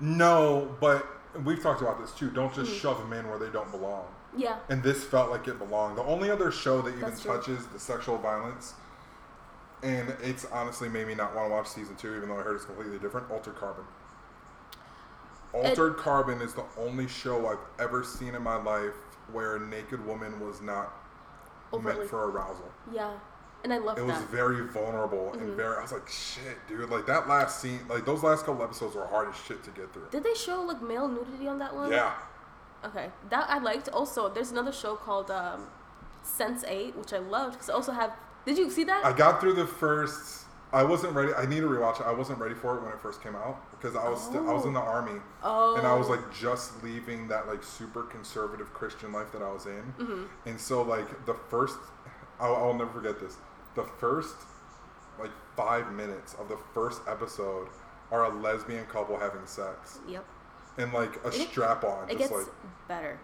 No, but we've talked about this too. Don't Mm-hmm. just shove them in where they don't belong. Yeah, And this felt like it belonged. The only other show that even touches the sexual violence, and it's honestly made me not want to watch season two, even though I heard it's completely different. Altered Carbon. Altered Carbon is the only show I've ever seen in my life where a naked woman was not Overtly. meant for arousal. yeah, and I love It It was very vulnerable Mm-hmm. and very. I was like, shit, dude. Like that last scene, like those last couple episodes were hard as shit to get through. Did they show like male nudity on that one? Yeah, Okay, that I liked. Also, there's another show called um, Sense8, which I loved because I also have. Did you see that? I got through the first I wasn't ready. I need to rewatch it. I wasn't ready for it when it first came out because I was still, I was in the army Oh. and I was like just leaving that like super conservative Christian life that I was in, Mm-hmm. and so like the first, I'll, I'll never forget this. The first like five minutes of the first episode are a lesbian couple having sex Yep. and like a It- strap on, It gets like better.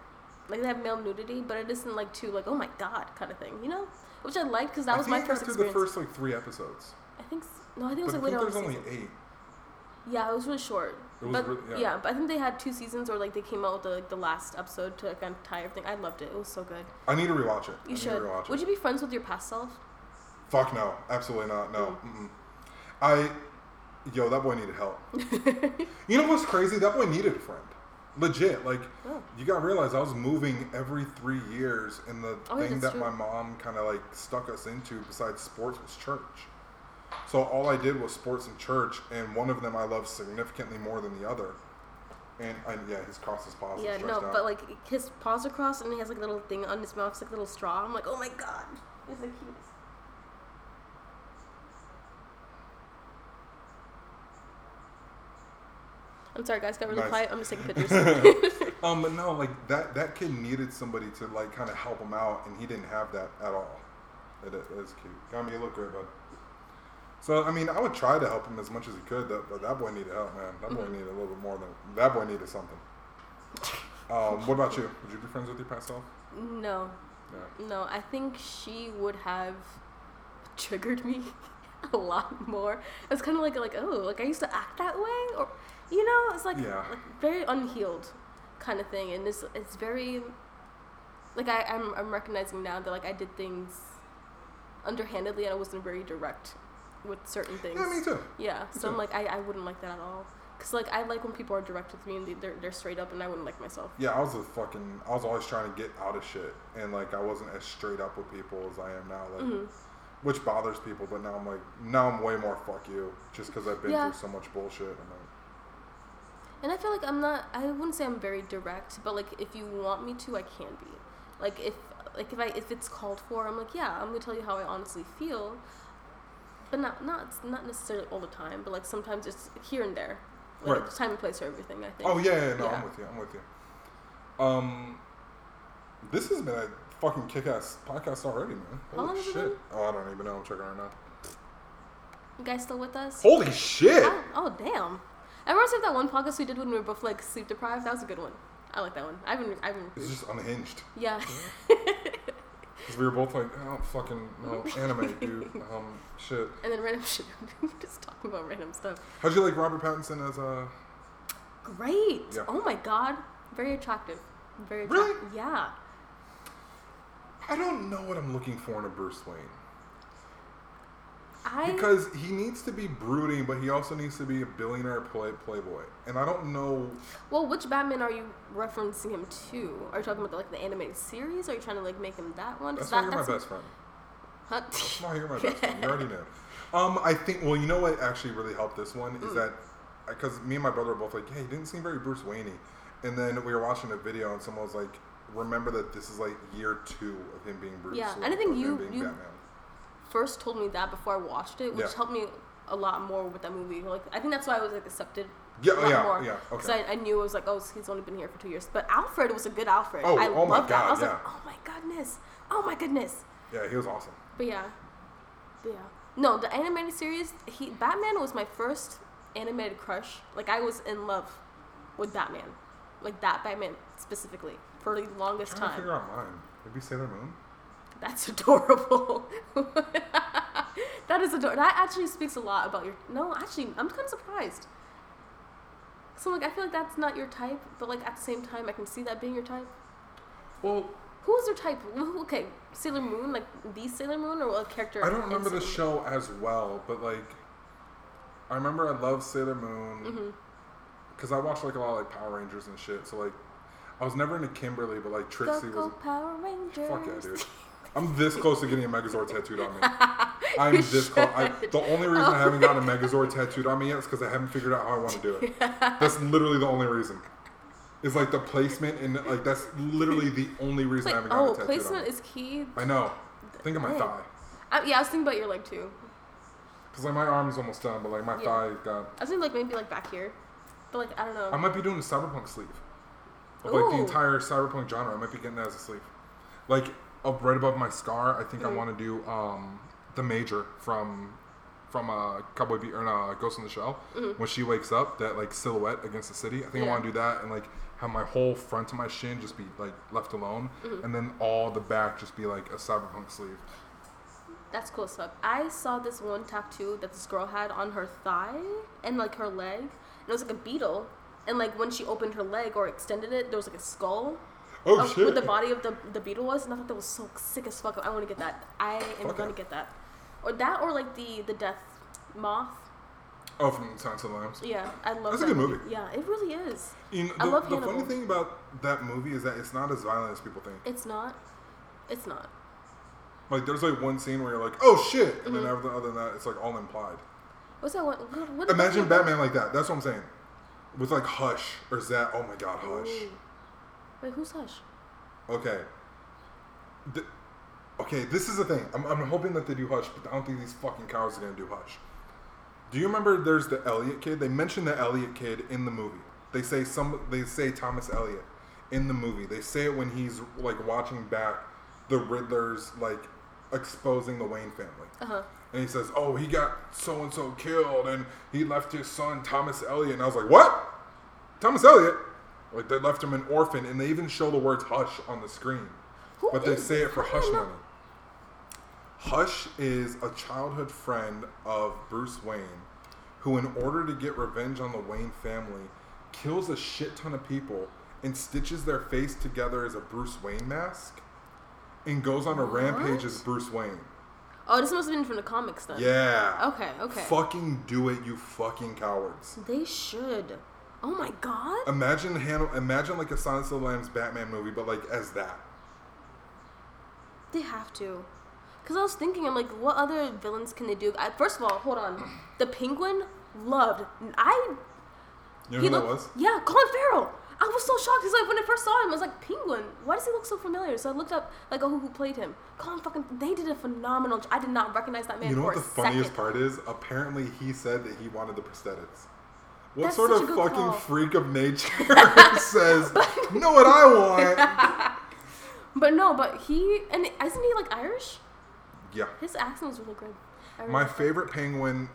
Like they have male nudity, but it isn't like too like oh my god kind of thing, you know? Which I liked because that I was my first through experience. the first like three episodes, I think no, I think it was but like later on. in only season. eight. Yeah, it was really short. It was but really- yeah. yeah. but I think they had two seasons, or like they came out with the, like, the last episode to kind of tie everything. I loved it. It was so good. I need to rewatch it. I You need should. rewatch Would it. you be friends with your past self? Fuck no, absolutely not. No. Mm. I, yo, that boy needed help. [laughs] you know what's crazy? That boy needed a friend. Legit. Like, Oh. you gotta realize I was moving every three years, and the Oh, thing that true. my mom kind of like stuck us into besides sports was church. So all I did was sports and church, and one of them I loved significantly more than the other. And I, yeah, his cross is paws. Yeah, no, out. but like his paws are crossed and he has like a little thing on his mouth, it's like a little straw. I'm like, oh my god, he's the cutest. I'm sorry, guys, got really Nice. quiet. I'm just taking [laughs] pictures. [laughs] Um, but no, like that that kid needed somebody to like kind of help him out, and he didn't have that at all. It, it is cute. Got me you look great, bud. So I mean, I would try to help him as much as he could. That, but that boy needed help, man. That boy Mhm. needed a little bit more than that boy needed something. Um, what about you? Would you be friends with your past self? no, Yeah. no, I think she would have triggered me [laughs] a lot more. It's kind of like like oh, like I used to act that way, or you know, it's like Yeah. like very unhealed kind of thing, and it's it's very like I I'm I'm recognizing now that like I did things underhandedly and I wasn't very direct with certain things. Yeah, me too. Yeah, Me so I'm like I, I wouldn't like that at all. Cause like I like when people are direct with me and they, they're they're straight up, and I wouldn't like myself. Yeah, I was a fucking. I was always trying to get out of shit, and like I wasn't as straight up with people as I am now. Like, Mhm. which bothers people. But now I'm like, now I'm way more fuck you, just because I've been Yeah. through so much bullshit. I'm like, And I feel like I'm not. I wouldn't say I'm very direct, but like if you want me to, I can be. Like if like if I if it's called for, I'm like yeah, I'm gonna tell you how I honestly feel. But not not not necessarily all the time, but like sometimes it's here and there. Like Right. time and place for everything. I think. Oh yeah, yeah, no, Yeah. I'm with you. I'm with you. Um, this has been a fucking kick-ass podcast already, man. Holy long has it shit! Oh, I don't even know. I'm checking right now. You guys still with us? Holy shit! Oh, oh damn! I remember seeing that one podcast we did when we were both like sleep deprived. That was a good one. I like that one. I haven't. I haven't. It's just unhinged. Yeah. [laughs] Because we were both like, oh, fucking no, anime, dude. Um, shit. and then random [laughs] shit. Just talking about random stuff. How'd you like Robert Pattinson as a? Great. Yeah. Oh my god. Very attractive. Very Really? Yeah. I don't know what I'm looking for in a Bruce Wayne. I Because he needs to be brooding, but he also needs to be a billionaire play, playboy. And I don't know. well, which Batman are you referencing him to? Are you talking about the, like the animated series? Are you trying to like make him that one? That's why that, you're my best friend. Huh? That's why you're my [laughs] best friend. You already know. Um, I think. Well, you know what actually really helped this one is Mm. that because me and my brother were both like, "Hey, he didn't seem very Bruce Wayne." And then we were watching a video, and someone was like, "Remember that this is like year two of him being Bruce." Yeah, Wayne, and I think you- you- Batman. First told me that before I watched it, which Yeah. helped me a lot more with that movie. Like I think that's why I was like accepted. Yeah, a lot yeah, more. yeah, Because okay. I, I knew it was like, oh, he's only been here for two years. But Alfred was a good Alfred. Oh, I oh my loved that. I God, was like, oh my goodness, oh my goodness. Yeah, he was awesome. But yeah, but yeah. No, the animated series. He Batman was my first animated crush. Like I was in love with Batman, like that Batman specifically for the longest I'm trying to time. figure out mine. Maybe Sailor Moon. That's adorable. [laughs] that is adorable. That actually speaks a lot about your. No, actually, I'm kind of surprised. So like, I feel like that's not your type, but like at the same time, I can see that being your type. Well, Who was your type? Okay, Sailor Moon, like the Sailor Moon, or what character? I don't remember the show as well, but like, I remember I loved Sailor Moon mm-hmm. because I watched like a lot of like Power Rangers and shit. So like, I was never into Kimberly, but like Trixie Go go was. Power Rangers. Fuck yeah, dude. [laughs] I'm this close to getting a Megazord tattooed on me. [laughs] I'm this close. I, the only reason I haven't gotten a Megazord tattooed on me yet is because I haven't figured out how I want to do it. [laughs] That's literally the only reason. Is like the placement and like that's literally the only reason Wait, I haven't gotten oh, a tattoo on placement me. is key. I know. Think of my thigh. I, yeah, I was thinking about your leg too. Cause like my arm's almost done, but like my Yeah. thigh got. I was thinking like maybe like back here, but like I don't know. I might be doing a cyberpunk sleeve. Of like the entire cyberpunk genre, I might be getting that as a sleeve. Like up right above my scar, I think I Mhm. want to do um, the major from from uh, Cowboy Be- or uh, Ghost in the Shell Mhm. when she wakes up, that like silhouette against the city. I think I want to do that and like have my whole front of my shin just be like left alone, Mhm. and then all the back just be like a cyberpunk sleeve. That's cool fuck. I saw this one tattoo that this girl had on her thigh and like her leg. And it was like a beetle. And like when she opened her leg or extended it, there was like a skull Oh of shit! what the body of the the beetle was. And I thought that was so sick as fuck. I want to get that. I am Fuck gonna yeah. get that. Or that or like the the death moth. oh, from Silence of the Lambs. Yeah, I love That's a that good movie. Yeah, it really is. You know, I the, love the funny thing about that movie is that it's not as violent as people think. It's not. It's not. Like there's like one scene where you're like, oh shit, and then Mhm. everything other than that, it's like all implied. What's that one? What, what Imagine Batman like that. That's what I'm saying. With like Hush or Zsasz. Oh my God, Hush. Ooh. Wait, who's Hush? Okay. Th- okay, this is the thing. I'm, I'm hoping that they do Hush, but I don't think these fucking cowards are gonna do Hush. Do you remember? There's the Elliot kid. They mention the Elliot kid in the movie. They say some. They say Thomas Elliot in the movie. They say it when he's like watching back the Riddler's like exposing the Wayne family. Uh huh. And he says, "Oh, he got so and so killed, and he left his son Thomas Elliot." And I was like, "What? Thomas Elliot?" Like they left him an orphan, and they even show the words "hush" on the screen, Who but they say it for hush know. money. Hush is a childhood friend of Bruce Wayne, who, in order to get revenge on the Wayne family, kills a shit ton of people and stitches their face together as a Bruce Wayne mask, and goes on a rampage as Bruce Wayne. Oh, this must have been from the comics then. Yeah. Okay. Okay. Fucking do it, you fucking cowards. They should. Oh my god. Imagine Han- imagine like a Silence of the Lambs Batman movie, but like as that. They have to. Cause I was thinking, I'm like, what other villains can they do? I, first of all, hold on. The Penguin loved. I. You know he who that was? Yeah, Colin Farrell. I was so shocked because like when I first saw him, I was like, Penguin. Why does he look so familiar? So I looked up like oh, who who played him. Colin fucking. They did a phenomenal. I did not recognize that man You know what the funniest second. part is? Apparently, he said that he wanted the prosthetics. What That's sort of fucking call. freak of nature [laughs] says, [laughs] "You know what I want"? [laughs] But no, but he and isn't he like Irish? Yeah, His accent was really good. Really my favorite penguin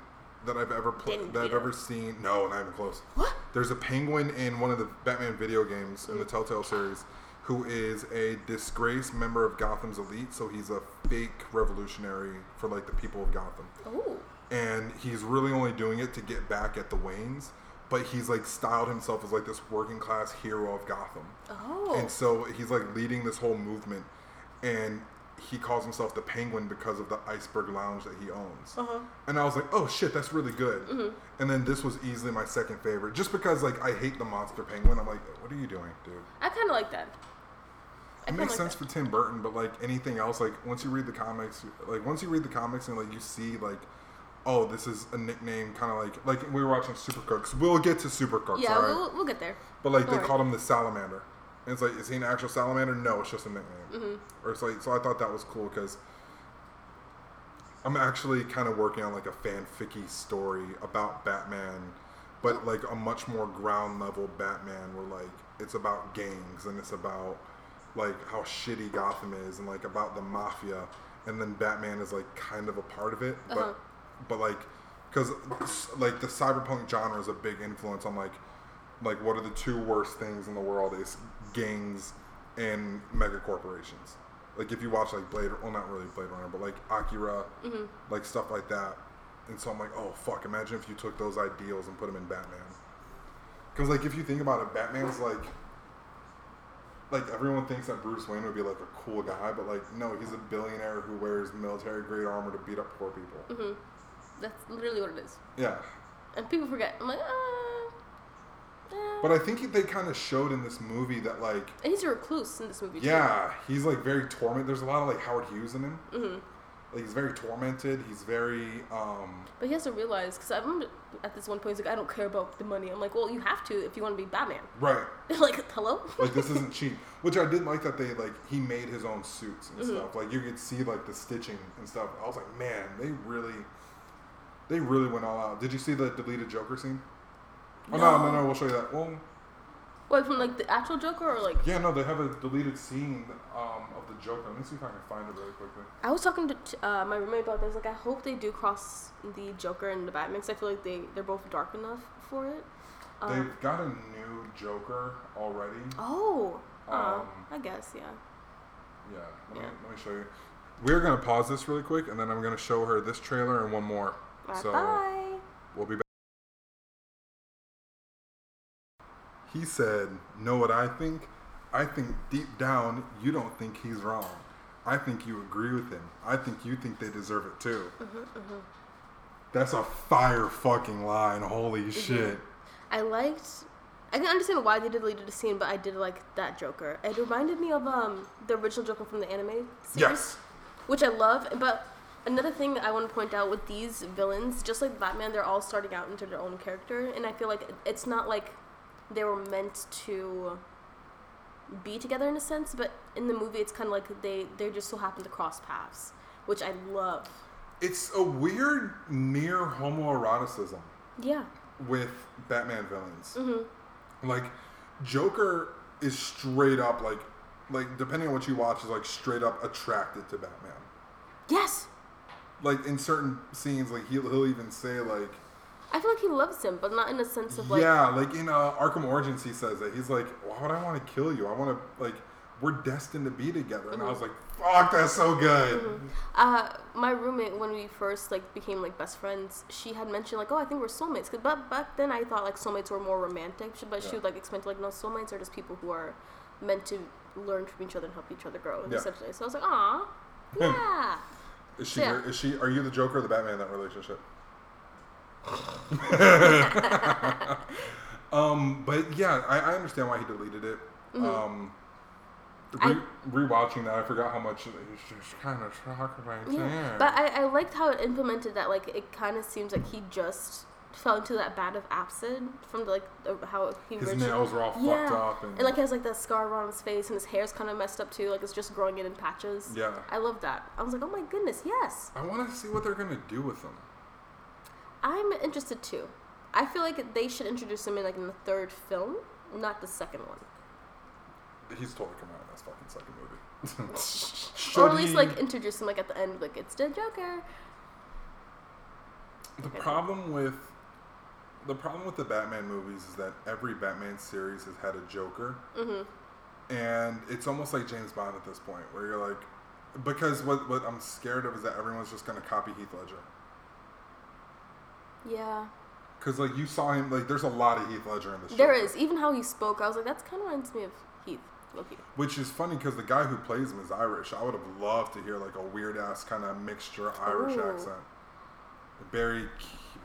that I've ever played, that I've ever seen. No, not even close. What? There's a penguin in one of the Batman video games in the Telltale series who is a disgraced member of Gotham's elite, so he's a fake revolutionary for like the people of Gotham. Oh. And he's really only doing it to get back at the Waynes, but he's like styled himself as like this working class hero of Gotham. Oh. And so he's like leading this whole movement and he calls himself the Penguin because of the Iceberg Lounge that he owns. Uh huh. And I was like, oh shit, that's really good. Mm-hmm. And then this was easily my second favorite, just because like I hate the monster penguin. I'm like, what are you doing, dude? I kind of like that. I It makes like sense that. for Tim Burton, but like anything else, like once you read the comics, like once you read the comics and like you see like, oh, this is a nickname, kind of like like we were watching Super Crooks. We'll get to Super Crooks, Yeah, all right? we'll, we'll get there. But like Don't they worry. called him the Salamander, and it's like, is he an actual salamander? No, it's just a nickname. Mm-hmm. Or it's like, so I thought that was cool because I'm actually kind of working on like a fanficky story about Batman, but like a much more ground level Batman, where like it's about gangs and it's about like how shitty Gotham is and like about the mafia, and then Batman is like kind of a part of it, but Uh-huh. But like because like the cyberpunk genre is a big influence on like like what are the two worst things in the world is gangs and mega corporations like if you watch like blade well not really blade runner but like akira Mm-hmm. like stuff like that and so i'm like oh fuck imagine if you took those ideals and put them in batman because like if you think about it batman's like like everyone thinks that bruce wayne would be like a cool guy but like no he's a billionaire who wears military grade armor to beat up poor people Mm-hmm. That's literally what it is. yeah And people forget. I'm like, ah. But I think they kind of showed in this movie that like, and he's a recluse in this movie too. yeah, he's like very tormented. There's a lot of like Howard Hughes in him. Mm-hmm. Like he's very tormented. He's very um But he has to realize, because I remember at this one point, he's like, I don't care about the money. I'm like, well, you have to if you want to be Batman. right. [laughs] like, hello? Like this isn't [laughs] cheap. Which I did like that they like he made his own suits and Mhm. stuff. Like you could see like the stitching and stuff. I was like, man, they really They really went all out. Did you see the deleted Joker scene? Oh no, no, No. no. We'll show you that. Well, Wait, from like the actual Joker or like? yeah, no. They have a deleted scene um, of the Joker. Let me see if I can find it really quickly. I was talking to uh, my roommate about this. Like, I hope they do cross the Joker and the Batman. Cause I feel like they they're both dark enough for it. Um, They've got a new Joker already. oh, uh, Um, I guess yeah. Yeah, let, Yeah. Me, let me show you. We're gonna pause this really quick, and then I'm gonna show her this trailer and one more. Bye so bye. we'll be back. He said, "Know what I think? I think deep down you don't think he's wrong. I think you agree with him. I think you think they deserve it too." Mm-hmm, That's a fire fucking line. Holy shit! I liked. I can understand why they deleted the scene, but I did like that Joker. It reminded me of um the original Joker from the anime series, Yes. which I love. But another thing that I want to point out with these villains, just like Batman, they're all starting out into their own character, and I feel like it's not like they were meant to be together in a sense. But in the movie, it's kind of like they they just so happen to cross paths, which I love. It's a weird near homoeroticism Yeah. with Batman villains. Mhm. Like Joker is straight up like like depending on what you watch is like straight up attracted to Batman. Yes. Like in certain scenes, like he'll, he'll even say like I feel like he loves him, but not in a sense of like. yeah, like in uh, Arkham Origins, he says that he's like, why would I want to kill you? I want to like we're destined to be together. And I was like, fuck, that's so good. Uh, my roommate, when we first like became like best friends, she had mentioned like, oh, I think we're soulmates. Cause but back then I thought like soulmates were more romantic, but she Yeah. would like explain to like, no, soulmates are just people who are meant to learn from each other and help each other grow. Yeah. Essentially, so I was like, aw, [laughs] yeah. Is she? Yeah. Is she? Are you the Joker or the Batman in that relationship? [laughs] um, but yeah, I, I understand why he deleted it. Um, re- rewatching that, I forgot how much it's just kind of shocking right Yeah, there. but I, I liked how it implemented that. Like, it kind of seems like he just fell into that bad of acid from like the, how he His originally- nails were all yeah. fucked up, and, And like he has like that scar on his face, and his hair's kind of messed up too. Like it's just growing in in patches. yeah. I love that. I was like, oh my goodness, yes. I want to see what they're gonna do with him. I'm interested too. I feel like they should introduce him in like in the third film, not the second one. He's totally coming out in this fucking second movie. [laughs] [laughs] or at least he- like introduce him like at the end, like it's the Joker. The problem with the problem with the Batman movies is that every Batman series has had a Joker, Mm-hmm. and it's almost like James Bond at this point, where you're like, because what what I'm scared of is that everyone's just gonna copy Heath Ledger, Yeah, because like you saw him, like there's a lot of Heath Ledger in this. there Joker. is. Even how he spoke, I was like, that's kind of reminds me of Heath. Loki. Which is funny because the guy who plays him is Irish. I would have loved to hear like a weird ass kind of mixture Irish Ooh. accent. Barry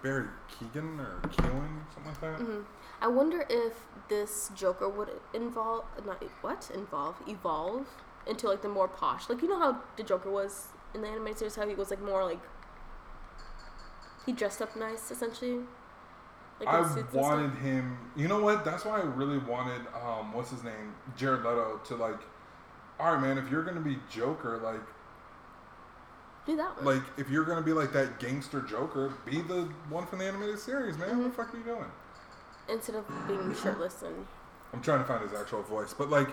Barry Keegan or Keelan, something like that. hmm I wonder if this Joker would involve not what involve evolve into like the more posh. Like you know how the Joker was in the animated series, how he was like more like he dressed up nice essentially. Like I suits and stuff. wanted him. You know what? That's why I really wanted um, what's his name, Jared Leto, to like. All right, man. If you're gonna be Joker, like, do that one. like if you're gonna be like that gangster Joker, be the one from the animated series, man. What the fuck are you doing? Instead of being [laughs] shirtless and I'm trying to find his actual voice, but like,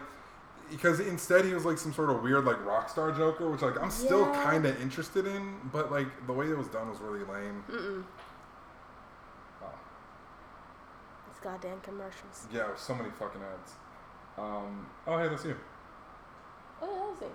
because instead he was like some sort of weird like rock star Joker, which like I'm still Yeah. kind of interested in, but like the way it was done was really lame. mm-mm, Oh. these goddamn commercials. Yeah, so many fucking ads. Um, oh hey, that's you. Oh yeah, that was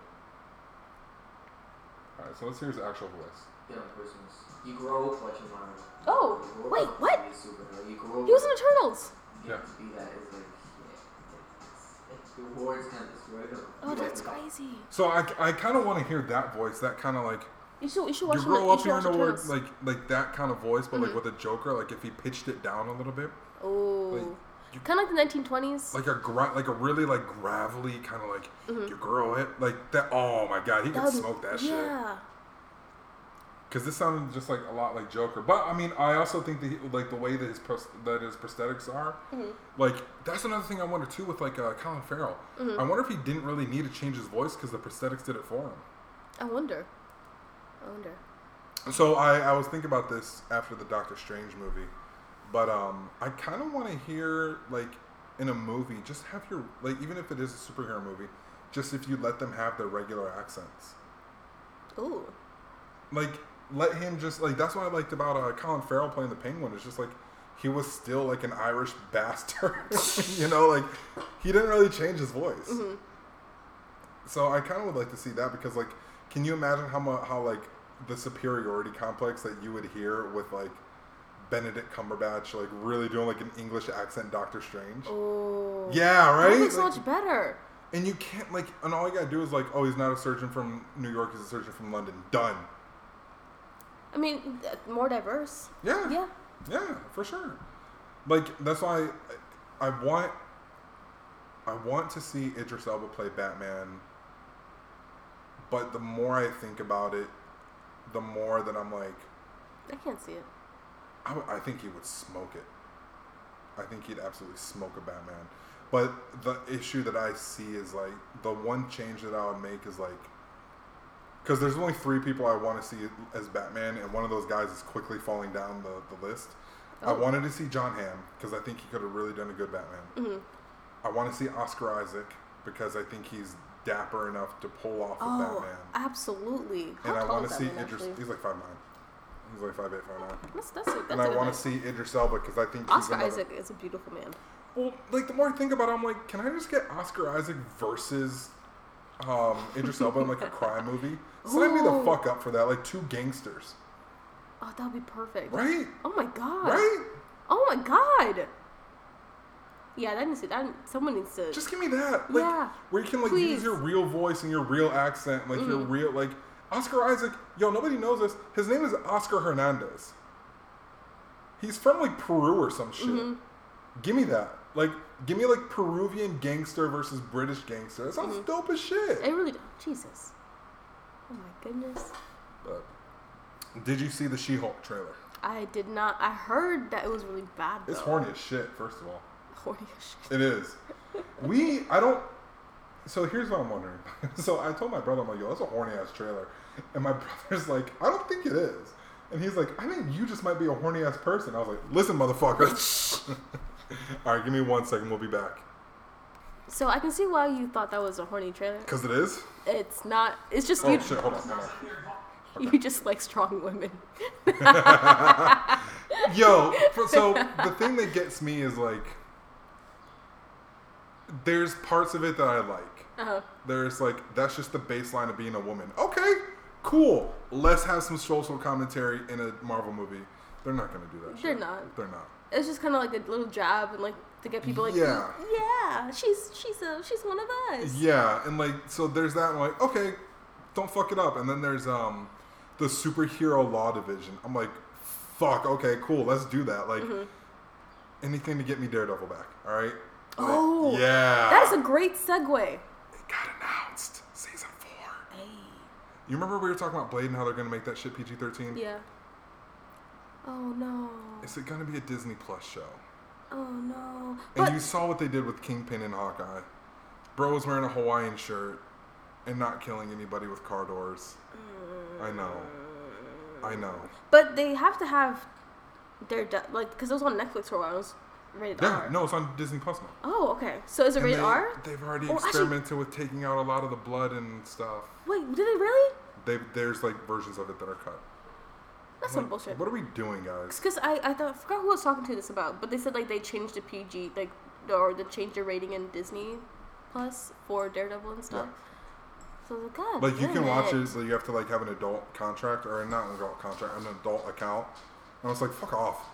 it. All right, so let's hear his actual voice. Yeah, Christmas. You grow up watching Marvel. Oh, You grow wait, up what? to superhero. You grow up He was in the Turtles. yeah. Yeah. be that. It's like, yeah. It's, it's, [laughs] the words kind of destroyed him. Oh, that's crazy. So I, I kind of want to hear that voice, that kind of like You should you should watch you the- grow you up should watch hearing the the word Turtles. like like that kind of voice, but like Mhm. with a Joker, like if he pitched it down a little bit, Oh, like, you- kind of like the 1920s. like a gra- like a really like gravelly kind of like your girl it like that. Oh my god, he could smoke that shit. yeah. Because this sounded just like a lot like Joker, but I mean, I also think that he, like the way that his pros- that his prosthetics are, Mhm. like that's another thing I wonder too with like uh, Colin Farrell. Mm-hmm. I wonder if he didn't really need to change his voice because the prosthetics did it for him. I wonder. I wonder. So I, I was thinking about this after the Doctor Strange movie, but um, I kind of want to hear like in a movie, just have your like even if it is a superhero movie, just if you let them have their regular accents, Ooh. like let him just like that's what I liked about uh, Colin Farrell playing the Penguin. It's just like he was still like an Irish [laughs] bastard, [laughs] you know, like he didn't really change his voice. Mhm. So I kind of would like to see that because like, can you imagine how mu- how like the superiority complex that you would hear with like Benedict Cumberbatch like really doing like an English accent Doctor Strange? Oh. Yeah, right. so Like, much better. and you can't like, and all you gotta do is like, oh, he's not a surgeon from New York. He's a surgeon from London. Done. I mean, more diverse. Yeah. Yeah. Yeah, for sure. Like that's why I, I want I want to see Idris Elba play Batman. But the more I think about it, the more that I'm like, I can't see it. I, I think he would smoke it. I think he'd absolutely smoke a Batman. But the issue that I see is like the one change that I would make is like because there's only three people I want to see as Batman, and one of those guys is quickly falling down the, the list. I Oh. wanted to see John Hamm because I think he could have really done a good Batman. hmm I want to see Oscar Isaac because I think he's dapper enough to pull off a Oh, Batman. absolutely. How And I want to see Idris. actually? He's like five nine. He's like five eight, five nine. That's, that's, that's And I want to see Idris Elba because I think he's Oscar another, Isaac is a beautiful man. Well, like the more I think about it, I'm like, can I just get Oscar Isaac versus um, Idris Elba in like a [laughs] crime movie? Sign me the fuck up for that. Like two gangsters, Oh, that would be perfect. right? Oh my god. Right? Oh my god. Yeah, that needs to. That someone needs to. Just give me that. Like, Yeah, Where you can like please. use your real voice and your real accent, like your Mhm. real like Oscar Isaac. Yo, nobody knows this. His name is Oscar Hernandez. He's from like Peru or some shit. Mhm. Give me that. Like, give me like Peruvian gangster versus British gangster. That sounds Mhm. dope as shit. It really. Do. Jesus. Oh my goodness. But did you see the She-Hulk trailer? I did not. I heard that it was really bad. Though. It's horny as shit. First of all, Horny as shit. it is. We, I don't. So here's what I'm wondering. [laughs] So I told my brother, I'm like, yo, that's a horny ass trailer, and my [laughs] brother's like, I don't think it is, and he's like, I think you just might be a horny ass person. I was like, listen, motherfucker. [laughs] all right, give me one second. We'll be back. So I can see why you thought that was a horny trailer. Cause it is. It's not. It's just Oh you. shit! Hold on, hold on. You just like strong women. Yo, so the thing that gets me is like, there's parts of it that I like. Uh-huh. There's like that's just the baseline of being a woman. Okay, cool. Let's have some social commentary in a Marvel movie. They're not gonna do that. They're shit. not. They're not. It's just kind of like a little jab and like to get people like, Yeah. yeah, she's she's a she's one of us. Yeah, and like so there's that. And like okay, don't fuck it up. And then there's um the superhero law division. I'm like, fuck. Okay, cool. Let's do that. Like Mhm. anything to get me Daredevil back. All right. Oh, yeah. That is a great segue. It got announced. Season four. Hey. You remember we were talking about Blade and how they're gonna make that shit PG-13? Yeah. Oh no. Is it gonna be a Disney Plus show? Oh no. And you saw what they did with Kingpin and Hawkeye. Bro was wearing a Hawaiian shirt and not killing anybody with car doors. I know. I know. but they have to have their de- like because it was on Netflix for a while. It was rated Yeah, R. no, it's on Disney Plus now. Oh, okay. So is it And rated they, R? They've already Oh, actually- experimented with taking out a lot of the blood and stuff. Wait, did they really? They, there's like versions of it that are cut. That's Like, some bullshit. What are we doing, guys? Because I I thought I forgot who I was talking to this about, but they said like they changed the PG like or they changed the rating in Disney Plus for Daredevil and stuff. So like, God, Like you can watch it, so you have to like have an adult contract or not an adult contract, an adult account. And I was like, fuck off.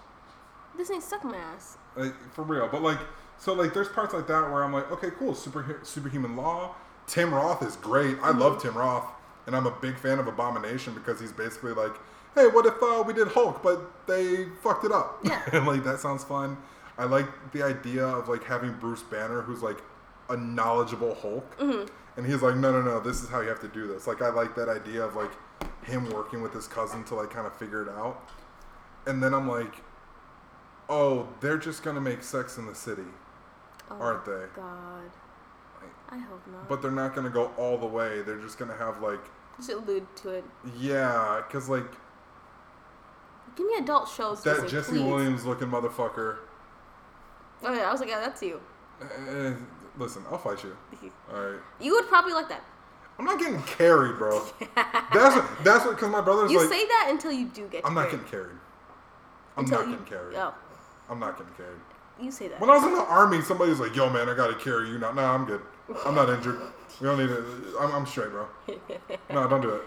Disney suck my ass. like for real. But like, so like, there's parts like that where I'm like, okay, cool, super superhuman law. Tim Roth is great. I love Tim Roth, and I'm a big fan of Abomination because he's basically like, hey, what if uh, we did Hulk, but they fucked it up? Yeah. and [laughs] like that sounds fun. I like the idea of like having Bruce Banner, who's like a knowledgeable Hulk, and he's like, no, no, no, this is how you have to do this. Like I like that idea of like him working with his cousin to like kind of figure it out. And then I'm like, oh, they're just gonna make Sex in the City, Oh, aren't they? Oh god, I hope not. But they're not gonna go all the way. They're just gonna have like, just allude to it. yeah, because like, give me adult shows. That Disney, Jesse please. Williams looking motherfucker. Oh yeah, I was like, yeah, that's you. Eh, listen, I'll fight you. [laughs] All right. You would probably like that. I'm not getting carried, bro. [laughs] That's what, that's what because my brother's You like, say that until you do get. I'm not carried. getting carried. I'm Until not you- getting carried. Oh, I'm not getting carried. you say that. When I was in the army, somebody was like, "Yo, man, I gotta carry you." now." no, I'm good. I'm not injured. We don't need it. I'm, I'm straight, bro. [laughs] No, don't do it.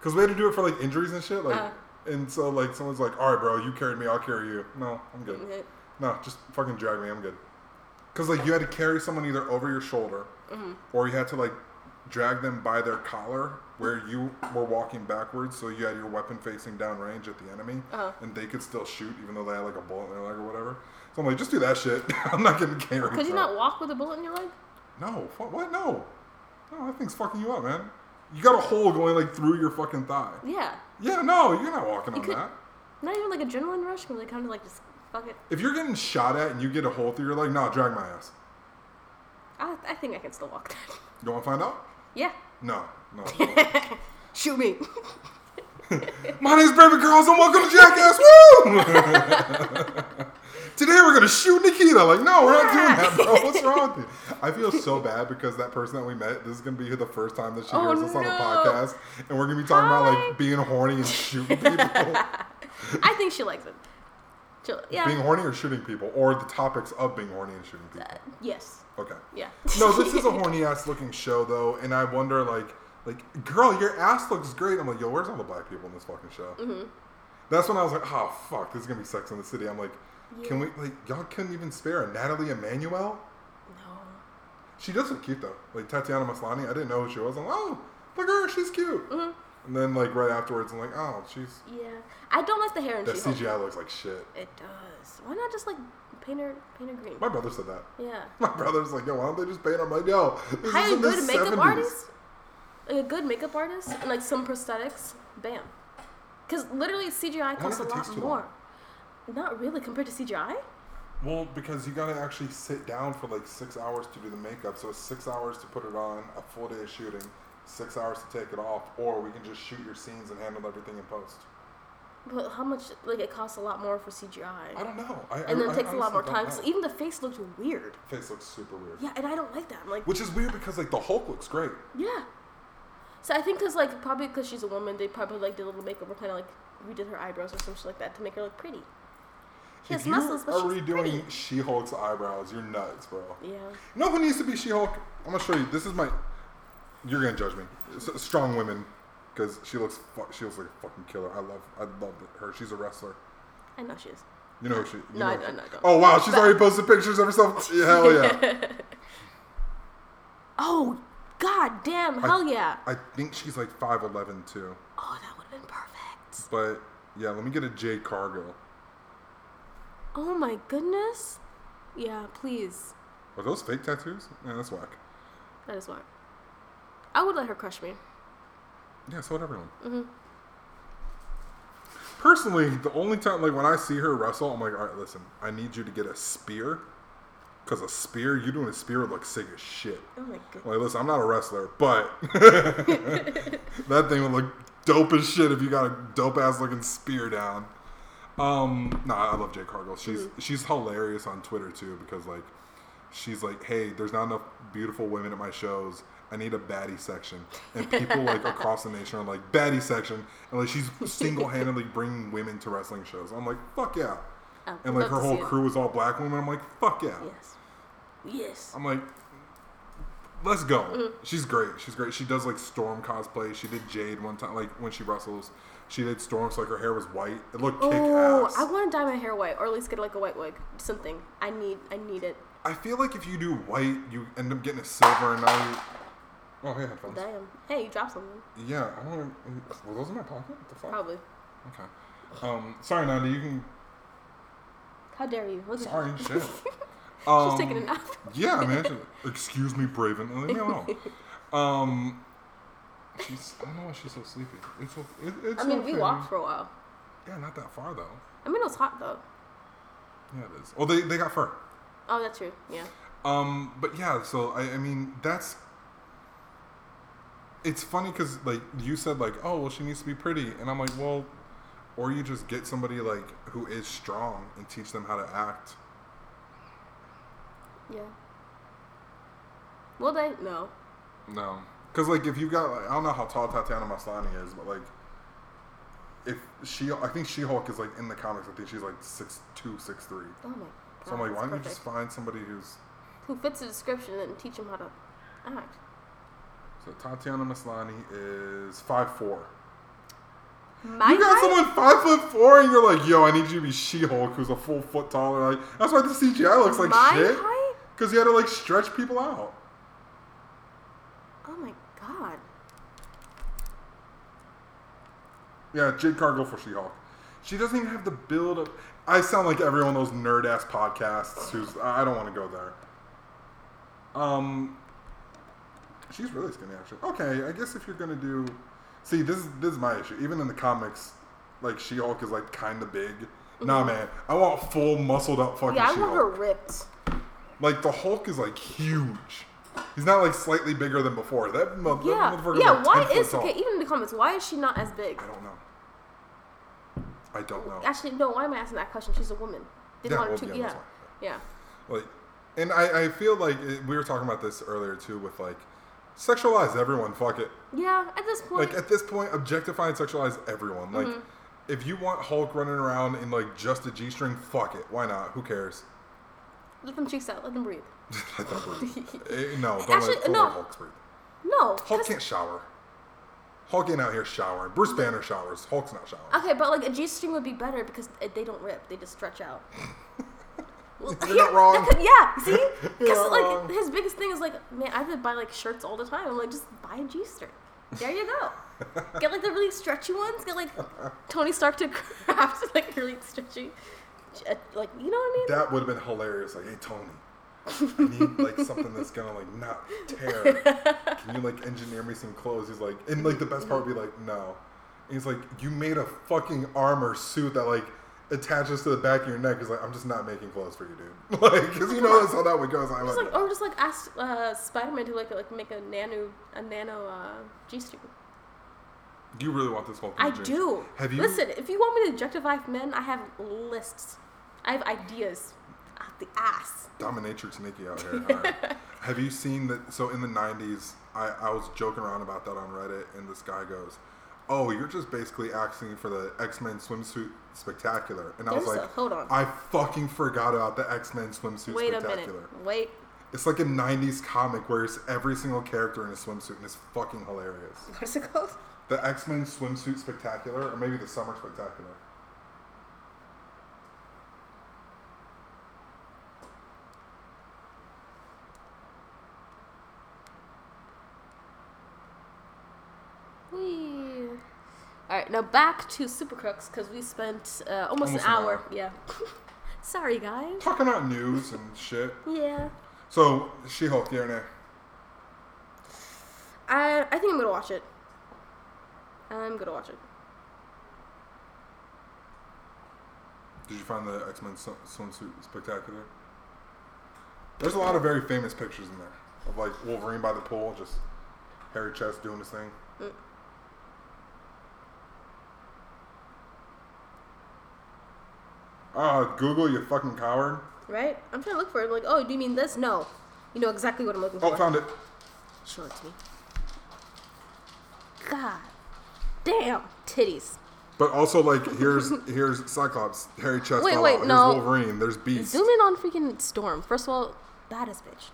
Cause we had to do it for like injuries and shit. Like, Uh. and so like someone's like, "All right, bro, you carried me. I'll carry you." No, I'm good. No, just fucking drag me. I'm good. Cause like you had to carry someone either over your shoulder, Mm-hmm. or you had to like drag them by their collar where you were walking backwards, so you had your weapon facing downrange at the enemy, Uh-huh. and they could still shoot even though they had like a bullet in their leg or whatever. So I'm like, just do that shit. [laughs] I'm not getting carried. Could you not walk with a bullet in your leg? No. What? What? No. No, that thing's fucking you up, man. You got a hole going like through your fucking thigh. Yeah. Yeah, no, you're not walking on could- that. Not even like adrenaline rush, where they kind of like just fuck it. If you're getting shot at and you get a hole through your leg, nah, drag my ass. I, I think I can still walk [laughs] that. You want to find out? Yeah. No, no. no. [laughs] Shoot me. [laughs] My name's Baby Girls and welcome to Jackass. Woo! [laughs] Today we're gonna shoot Nikita. Like, no, we're not doing that, bro. What's wrong with you? I feel so bad because that person that we met, this is gonna be the first time that she Oh, hears us on a podcast, and we're gonna be talking about like being horny and shooting people. I think she likes it. She'll, yeah. being horny or shooting people, or the topics of being horny and shooting people. Uh, yes. Okay. Yeah. No, this is a horny ass looking show though, and I wonder like, like, girl, your ass looks great. I'm like, yo, where's all the black people in this fucking show? Mm-hmm. That's when I was like, oh fuck, this is gonna be Sex in the City. I'm like, can we like y'all couldn't even spare a Nathalie Emmanuel? No. She does look cute though. Like Tatiana Maslany, I didn't know who she was. I'm like, oh, look at her, she's cute. Mhm. And then like right afterwards, I'm like, oh, she's Yeah. I don't like the hair in that She-Hulk. CGI looks like shit. It does. Why not just like paint her, paint her green? My brother said that. Yeah. [laughs] My brother's like, yo, why don't they just paint? I'm like, yo, this Hire is a in the good makeup 70s. artist. Like a good makeup artist and like some prosthetics. Bam. Because literally CGI costs a if it takes lot more. Not really compared to CGI. Well, because you gotta actually sit down for like six hours to do the makeup, so it's six hours to put it on, a full day of shooting, six hours to take it off, or we can just shoot your scenes and handle everything in post. But how much? Like it costs a lot more for CGI. I don't know. I, and then I, it takes I a lot more time. Because even the face looks weird. face looks super weird. Yeah, and I don't like that. I'm like, Which is weird because like the Hulk looks great. yeah. So I think because like probably because she's a woman, they probably like did a little makeover, or kind of like redid her eyebrows or something like that to make her look pretty. She if has muscles, but are she's redoing pretty. She-Hulk's eyebrows, you're nuts, bro. Yeah. You know who needs to be She-Hulk? I'm gonna show you. This is my. You're gonna judge me. S- strong women, because she looks. Fu- she looks like a fucking killer. I love. I love her. She's a wrestler. I know she is. You know who she. You No, know I she- no, I don't. Oh wow, she's But- already posted pictures of herself. [laughs] Hell yeah. Oh, god damn! Hell yeah! I think she's like 5'11 too. Oh, that would have been perfect. But yeah, let me get a Jade Cargill. Oh my goodness. Yeah, please. Are those fake tattoos? Yeah, that's whack. That is smart. I would let her crush me. Yeah, so would everyone. Mm-hmm. Personally, the only time, like when I see her wrestle, I'm like, all right, listen, I need you to get a spear. Because a spear, you doing a spear would look sick as shit. Oh my god. Like, listen, I'm not a wrestler, but [laughs] that thing would look dope as shit if you got a dope ass looking spear down. Um, nah, I love Jade Cargill. She's she's hilarious on Twitter too because like she's like, hey, there's not enough beautiful women at my shows. I need a baddie section, and people like [laughs] across the nation are like baddie section, and like she's single handedly bringing women to wrestling shows. I'm like, fuck yeah, and like her whole crew is all black women. I'm like, fuck yeah. Yes. Yes. I'm like, let's go. Mm-hmm. She's great. She's great. She does like Storm cosplay. She did Jade one time, like when she wrestles. She did Storm, so like her hair was white. It looked kick Oh, ass. I want to dye my hair white, or at least get like a white wig. Something. I need. I need it. I feel like if you do white, you end up getting a silver, and now you. Oh, hey, headphones. Damn. Hey, you dropped something. Yeah, I want to. Were those in my pocket? What the fuck? Probably. Okay. Um, sorry, Nandi. You can. How dare you? Look Sorry, [laughs] her. Shit. She's Um, taking a nap. Yeah, man. Excuse me, Braven. Leave me alone. [laughs] Um, she's. I don't know why she's so sleepy. It's. It, it's I mean, we walked for a while. Yeah, not that far though. I mean, it was hot though. Yeah, it is. Oh, they they got fur. Oh, that's true. Yeah. Um, but yeah, so I, I mean that's. It's funny because like you said like oh well she needs to be pretty and I'm like well, or you just get somebody like who is strong and teach them how to act. Yeah. Will they? No. No, because like if you got, like, I don't know how tall Tatiana Maslany is, but like if she, I think She Hulk is like in the comics. I think she's like six two, six three. Oh my god. So I'm like, why don't you just find somebody who's Who fits the description and teach them how to act? so Tatiana Maslany is five four. My you got height? someone five foot four, and you're like, yo, I need you to be She Hulk, who's a full foot taller. Like that's why the CGI looks like My shit. height? Because you had to like stretch people out. Oh my god. Yeah, Jade Cargill for She Hulk. She doesn't even have the build of. I sound like every one of those nerd ass podcasts who's. I don't want to go there. Um, she's really skinny actually. Okay, I guess if you're gonna do, see, this is this is my issue. Even in the comics, like She Hulk is like kind of big. Nah, man, I want full muscled up fucking Mm-hmm. Yeah, I want her ripped. Like the Hulk is like huge. He's not like slightly bigger than before. That, mo- that Yeah. motherfucker's Yeah, like why 10 is okay, even in the comments, why is she not as big? I don't know. I don't know. Actually, no, why am I asking that question? She's a woman. They Yeah, want well, to yeah, yeah. Yeah. like and I, I feel like it, we were talking about this earlier too with like sexualize everyone fuck it Yeah, at this point like at this point objectify and sexualize everyone like Mm-hmm. if you want hulk running around in like just a g-string fuck it why not who cares let them cheeks out, let them breathe. [laughs] Let them breathe. [laughs] Eh, no don't Actually, let, don't no. let hulk breathe No. hulk can't shower hulk ain't out here showering bruce banner showers hulk's not showering Okay, but like a G string would be better because they don't rip; they just stretch out. [laughs] Well, You're not wrong. could- yeah, see, because like wrong. his biggest thing is like, man, I have to buy like shirts all the time. I'm like, just buy a G string. There you go. Get like the really stretchy ones. Get like Tony Stark to craft like really stretchy, uh, like you know what I mean? that would have been hilarious like hey tony I need like something that's gonna like not tear. Can you like engineer me some clothes? He's like, and like the best part would be like, no. And he's like, you made a fucking armor suit that like attaches to the back of your neck. He's like, I'm just not making clothes for you, dude. [laughs] like, cause you know that's how that would go. So I'm Just like, like, or just like ask uh, Spider-Man to like like make a nano a nano uh, G string. do you really want this whole thing? I do. Have you? Listen, if you want me to objectify men, I have lists. I have ideas. Out the ass. Dominatrix Nikki out here. Right. [laughs] Have you seen that? So in the '90s, I, I was joking around about that on Reddit, and this guy goes, "Oh, you're just basically asking for the X Men swimsuit spectacular," and I was like, a- hold on. I fucking forgot about the X Men swimsuit Wait a spectacular." minute. Wait. It's like a '90s comic where it's every single character in a swimsuit, and it's fucking hilarious. What is it called? The X Men swimsuit spectacular, or maybe the Summer Spectacular. All right, now back to Super Crooks because we spent uh, almost, Almost an an hour. hour. Yeah. [laughs] Sorry, guys. Talking about news and shit. Yeah. So, She Hulk, yeah or nay? I I think I'm gonna watch it. I'm gonna watch it. Did you find the X Men swimsuit spectacular? There's a lot of very famous pictures in there of like Wolverine by the pool, just hairy chest doing his thing. Mm. Ah, Google, you fucking coward. Right? I'm trying to look for it. I'm Like, oh, do you mean this? No. You know exactly what I'm looking Oh, for. Oh, found it. Show it to me. God. Damn. Titties. But also, like, here's [laughs] here's Cyclops, Harry chest. Wait, wait. Here's no. Wolverine. There's Beast. Zoom in on freaking Storm. First of all, baddest bitch.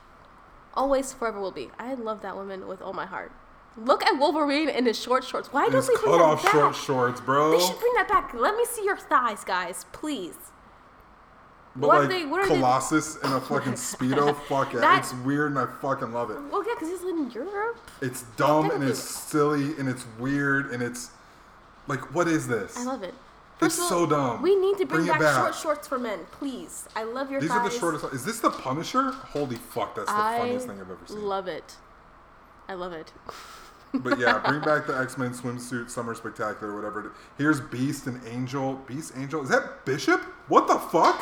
Always, forever will be. I love that woman with all my heart. Look at Wolverine in his short shorts. Why don't we bring cut that off back? short shorts, bro. They should bring that back. Let me see your thighs, guys, please. But what like they- what are they- Colossus in a fucking [laughs] speedo, fuck it. That- It's weird and I fucking love it. Well, yeah, because he's in Europe. It's dumb and it's silly and it's weird and it's like, what is this? I love it. It's all, so dumb. We need to bring, Bring back, back. short shorts for men, please. I love your These thighs. are the shortest. Is this the Punisher? Holy fuck, that's the I funniest thing I've ever seen. love it. I love it. [laughs] but yeah, bring back the X Men swimsuit summer spectacular, whatever. Here's Beast and Angel. Beast, Angel. Is that Bishop? What the fuck?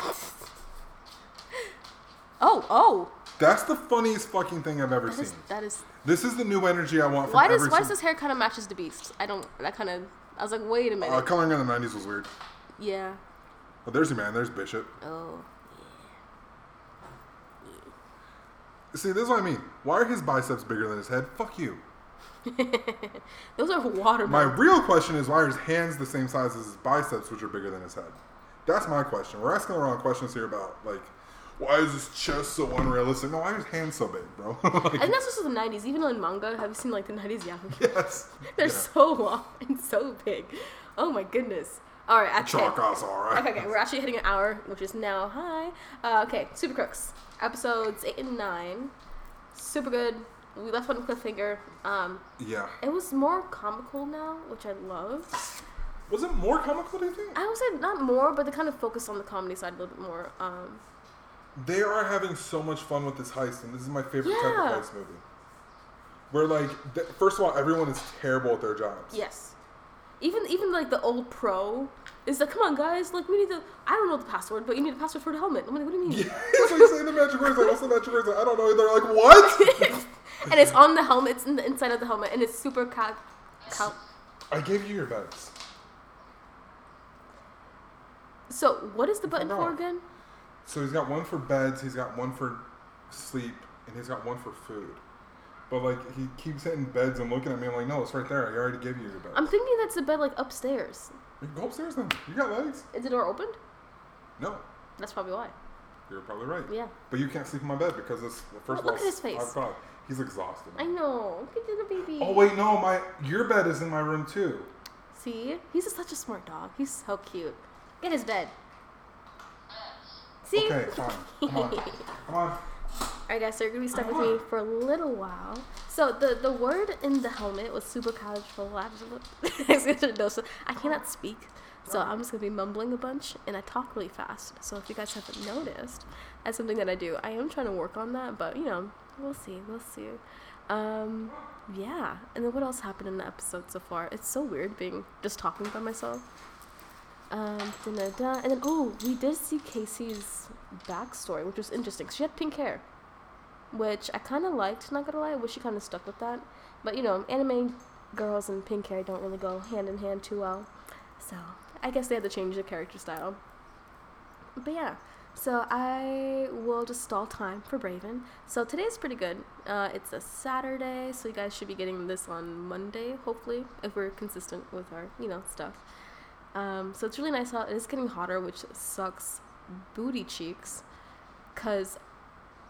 Oh, oh. That's the funniest fucking thing I've ever That seen. is, that is. This is the new energy I want from Why does why does sing- his hair kind of matches the beast? I don't. That kind of. I was like, wait a minute. Uh, coloring in the '90s was weird. yeah. But there's your man. There's Bishop. Oh. Yeah. See, this is what I mean. Why are his biceps bigger than his head? Fuck you. [laughs] Those are watermelon. My real question is why are his hands the same size as his biceps, which are bigger than his head? That's my question. We're asking the wrong questions here about like, why is his chest so unrealistic? No, why are his hands so big, bro? [laughs] like, and that's just the 90s. Even in manga, have you seen like the 90s Yaoi? [laughs] yes, [laughs] They're Yeah. so long and so big. Oh my goodness. All right, okay. chalk us, all right. Okay, okay, we're actually hitting an hour, which is now high. Uh, okay, Super Crooks episodes eight and nine, super good. We left on a cliffhanger. Um, Yeah. it was more comical now, which I love. Was it more comical? Do you think? I would say not more, but they kind of focused on the comedy side a little bit more. Um, They are having so much fun with this heist, and this is my favorite type of heist movie. Where like, th- first of all, everyone is terrible at their jobs. yes, even even like the old pro is like, come on guys, like we need the. I don't know the password, but you need the password for the helmet. I'm like, what do you mean? Yeah, [laughs] it's like saying the magic words. Like, what's the magic words? Like, I don't know. They're like, what? [laughs] and it's on the helmet. It's in the inside of the helmet, and it's super cal. cal- I gave you your bets. so what is the button for again? So he's got one for beds, he's got one for sleep, and he's got one for food. But like he keeps hitting beds and looking at me. I'm like, no, it's right there. I already gave you your bed. I'm thinking that's the bed like upstairs. You can go upstairs then. You got legs. Is the door opened? No, That's probably why. you're probably right. Yeah. But you can't sleep in my bed because it's first Look of at his face. He's exhausted. I know. Look at the baby. Oh wait, no, my your bed is in my room too. See, he's such a smart dog. He's so cute. Get his bed. See. Okay, fine. Come on, come on. Alright guys, so you're gonna be stuck with me for a little while. So the the word in the helmet was super supercalifragilistic. [laughs] I cannot speak, so I'm just gonna be mumbling a bunch, and I talk really fast. So if you guys haven't noticed, that's something that I do. I am trying to work on that, but you know, we'll see, we'll see. Um, yeah. And then what else happened in the episode so far? It's so weird being just talking by myself. Um, and then oh, we did see Casey's backstory, which was interesting. She had pink hair, which I kind of liked. Not gonna lie, I wish she kind of stuck with that. But you know, anime girls and pink hair don't really go hand in hand too well. So I guess they had to change the character style. But yeah, so I will just stall time for Braven. So today's pretty good. Uh, it's a Saturday, so you guys should be getting this on Monday, hopefully, if we're consistent with our, you know, stuff. Um, so it's really nice out. It is getting hotter, which sucks booty cheeks, cause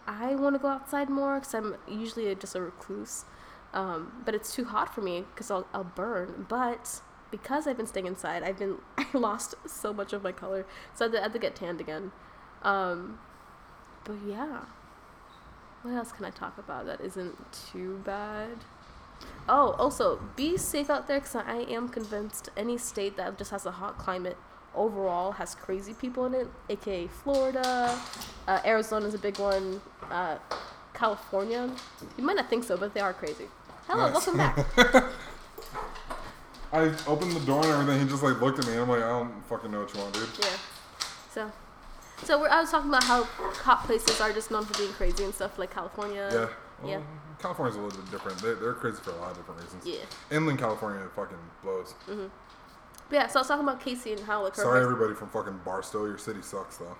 I want to go outside more, cause I'm usually just a recluse. Um, but it's too hot for me, cause I'll I'll burn. But because I've been staying inside, I've been [laughs] I lost so much of my color, so I had to, I had to get tanned again. Um, but yeah, what else can I talk about that isn't too bad? Oh, also be safe out there because I am convinced any state that just has a hot climate overall has crazy people in it, aka Florida, uh, is a big one, uh, California. You might not think so, but they are crazy. Hello, Nice. welcome back. [laughs] I opened the door and everything. He just like looked at me. and I'm like, I don't fucking know what you want, dude. Yeah. So, so we're, I was talking about how hot places are just known for being crazy and stuff, like California. Yeah. Yeah. Well, California's a little bit different. They, they're crazy for a lot of different reasons. Yeah. Inland California fucking blows. Mm-hmm. But yeah, so I was talking about Casey and how like her. Sorry, everybody from fucking Barstow. Your city sucks, though.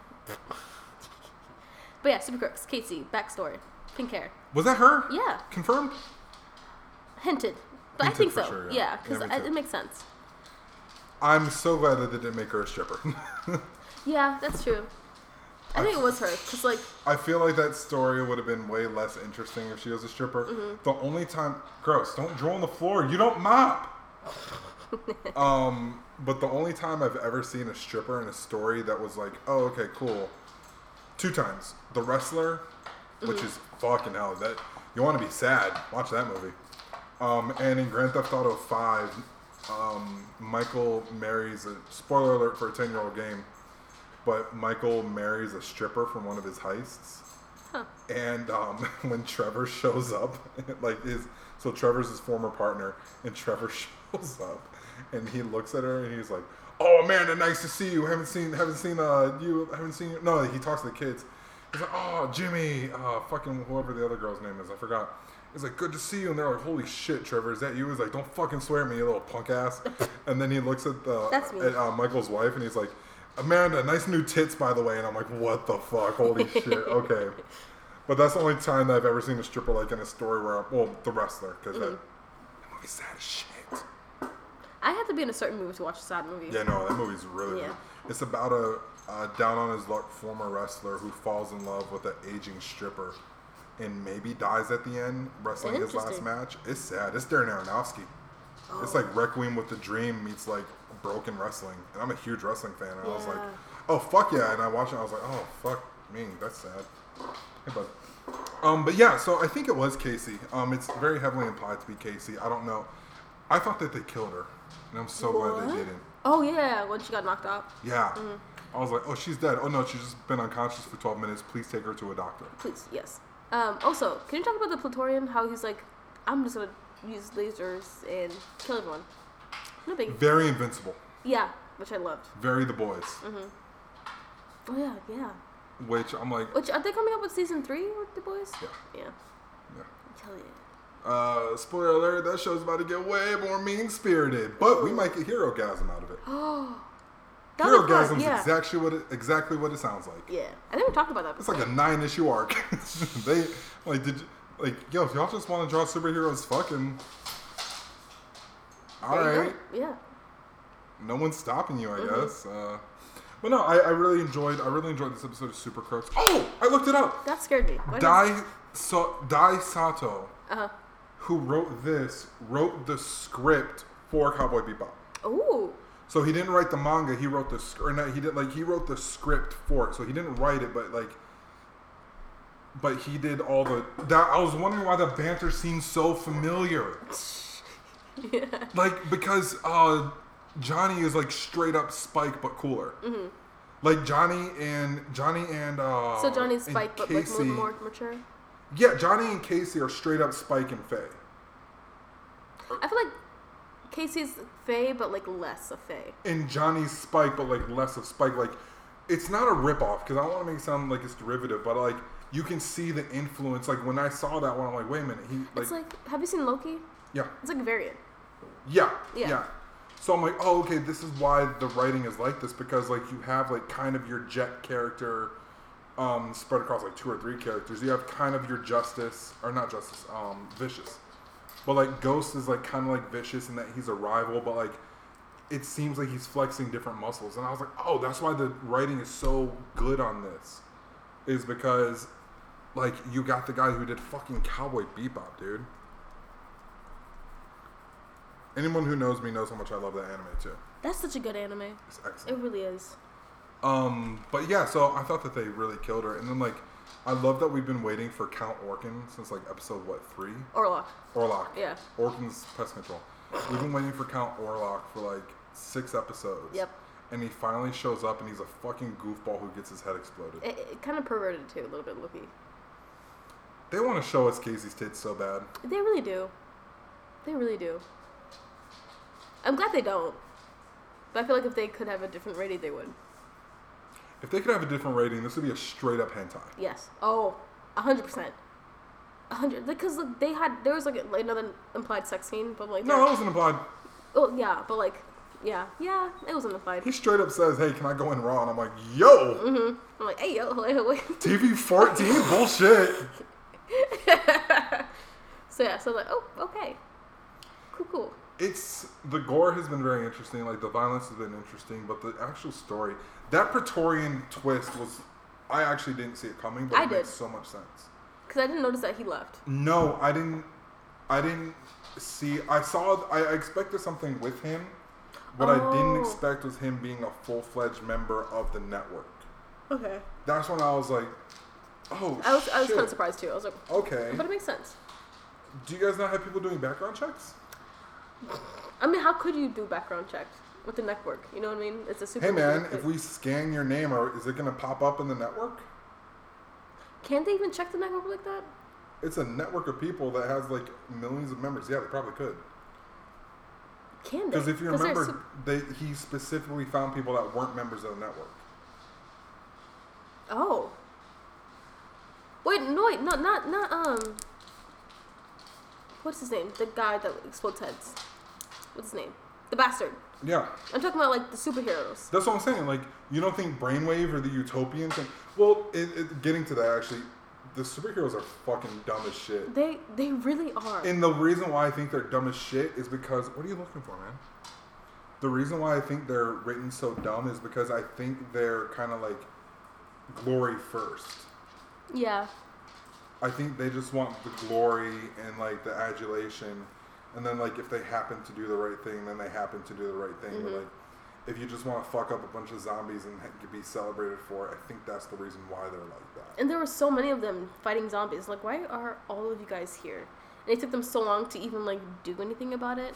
But yeah, Super Crooks, Casey, backstory, pink hair. Was that her? Yeah, Confirmed? hinted. But I think so. sure, yeah. yeah, because Yeah, too. it makes sense. I'm so glad that they didn't make her a stripper. [laughs] Yeah, that's true. I think it was her, cause like I feel like that story would have been way less interesting if she was a stripper. Mm-hmm. The only time, gross, don't drool on the floor. You don't mop. [laughs] um, but the only time I've ever seen a stripper in a story that was like, oh, okay, cool. Two times. The Wrestler, which Mm-hmm. is fucking hell. That you want to be sad. Watch that movie. Um, and in Grand Theft Auto Five, um, Michael marries a spoiler alert for a ten year old game, but Michael marries a stripper from one of his heists. Huh. And um, [laughs] when Trevor shows up, [laughs] like his so Trevor's his former partner, and [laughs] Trevor shows up, and he looks at her and he's like, "Oh Amanda, nice to see you. Haven't seen haven't seen uh you haven't seen you." No, he talks to the kids. He's like, "Oh Jimmy, uh fucking whoever the other girl's name is, I forgot." He's like, "Good to see you," and they're like, "Holy shit, Trevor, is that you?" He's like, "Don't fucking swear at me, you little punk ass." and then he looks at the at uh, Michael's wife, and he's like, "Amanda, nice new tits, by the way." And I'm like, "What the fuck? Holy [laughs] shit!" Okay, but that's the only time that I've ever seen a stripper like in a story where, I'm, well, the wrestler, because that, Mm-hmm. that movie's sad as shit. I had to be in a certain mood to watch a sad movie. Yeah, no, that movie's really Yeah. good. It's about a uh, down on his luck former wrestler who falls in love with an aging stripper and maybe dies at the end wrestling his last match. It's sad. It's Darren Aronofsky. It's like Requiem with the Dream meets like broken wrestling. And I'm a huge wrestling fan. And I was like, oh, fuck yeah. And I watched it. I was like, oh, fuck me. That's sad. Hey, bud. Um, but yeah, so I think it was Casey. Um, it's very heavily implied to be Casey. I don't know. I thought that they killed her. And I'm so glad they didn't. Oh yeah, when she got knocked out. Yeah. Mm. I was like, oh, she's dead. Oh, no, she's just been unconscious for 12 minutes. Please take her to a doctor. Please, yes. Um, also, can you talk about the Praetorian? How he's like, I'm just gonna use lasers and kill everyone. No big. Very invincible. Yeah, which I loved. Very the boys. Mm-hmm. Oh yeah, yeah. Which I'm like, Which are they coming up with season three with the boys? yeah, Yeah. yeah. Tell you. Uh, spoiler alert, that show's about to get way more mean spirited. But we might get Herogasm out of it. [gasps] That'd Herogasm is yeah. exactly what it, exactly what it sounds like. Yeah, I think we talked about that. It's like a nine issue arc. [laughs] they like did you, like yo if y'all just want to draw superheroes fucking all right. Yeah. no one's stopping you, I Mm-hmm. guess. Uh, but no, I, I really enjoyed. I really enjoyed this episode of Super Crooks. Oh, I looked it up. That scared me. What Dai so Dai Sato, Uh-huh. who wrote this, wrote the script for Cowboy Bebop. Ooh. So he didn't write the manga. He wrote the sc- or no, he did like he wrote the script for it. So he didn't write it, but like, but he did all the. That I was wondering why the banter seemed so familiar. [laughs] Yeah. Like because uh, Johnny is like straight up Spike but cooler. Like Johnny and Johnny and uh, Mm-hmm. So Johnny's Spike, but like Casey- little more mature. Yeah, Johnny and Casey are straight up Spike and Faye. I feel like Casey's Faye, but like less of Faye. And Johnny's Spike, but like less of Spike. Like it's not a ripoff because I don't want to make it sound like it's derivative, but like you can see the influence. Like when I saw that one, I'm like, wait a minute, he like, it's like, have you seen Loki? Yeah, It's like a variant. yeah, Yeah. yeah, So I'm like, oh, okay, this is why the writing is like this because like you have like kind of your Jet character um, spread across like two or three characters. You have kind of your Justice or not Justice, um, Vicious, but like Ghost is like kind of like Vicious in that he's a rival, but like it seems like he's flexing different muscles. And I was like, oh, that's why the writing is so good on this, is because like you got the guy who did fucking Cowboy Bebop, dude. Anyone who knows me knows how much I love that anime too. That's such a good anime. It's excellent. It really is. Um, but yeah, so I thought that they really killed her, and then like, I love that we've been waiting for Count Orkin since like episode what three? Orlok. Orlok. Yeah. Orkin's pest control. We've been waiting for Count Orlok for like six episodes. Yep. And he finally shows up, and he's a fucking goofball who gets his head exploded. It, it kind of perverted too, a little bit, lowkey. They want to show us Casey's tits so bad. They really do. They really do. I'm glad they don't. But I feel like if they could have a different rating, they would. If they could have a different rating, this would be a straight up hentai. Yes. Oh, a hundred percent. A hundred. Because like, they had there was like, like another implied sex scene, but like No, it wasn't implied. oh yeah, but like yeah, yeah, it wasn't implied. He straight up says, "Hey, can I go in raw?" And I'm like, "Yo, Mm-hmm. I'm like, hey yo, [laughs] wait, wait. TV 14, [laughs] bullshit." [laughs] so yeah, so like, oh, okay, cool, cool. It's the gore has been very interesting. Like the violence has been interesting, but the actual story, that Praetorian twist was, I actually didn't see it coming, but I it did. makes so much sense. Because I didn't notice that he left. No, I didn't. I didn't see. I saw. I, expected something with him. What I didn't Oh. expect was him being a full fledged member of the network. Okay. That's when I was like, "Oh I was I was kind of surprised too. I was like, Okay. but it makes sense. Do you guys not have people doing background checks? I mean, how could you do background checks with the network? You know what I mean? It's a super. Hey man, if we scan your name, or is it gonna pop up in the network? can't they even check the network like that? It's a network of people that has like millions of members. Yeah, they probably could. Can they? Because if you remember, sup- they he specifically found people that weren't members of the network. oh. Wait, no, wait, no, not not um. what's his name? The guy that explodes heads. What's his name? The bastard. Yeah, I'm talking about like the superheroes. that's what I'm saying. Like, you don't think Brainwave or the Utopians? And, well, it, it, getting to that actually, the superheroes are fucking dumb as shit. They they really are. And the reason why I think they're dumb as shit is because what are you looking for, man? The reason why I think they're written so dumb is because I think they're kind of like glory first. yeah. I think they just want the glory and like the adulation, and then like if they happen to do the right thing, then they happen to do the right thing. But Mhm. like if you just want to fuck up a bunch of zombies and be celebrated for it, I think that's the reason why they're like that. And there were so many of them fighting zombies. Like, why are all of you guys here? And it took them so long to even like do anything about it.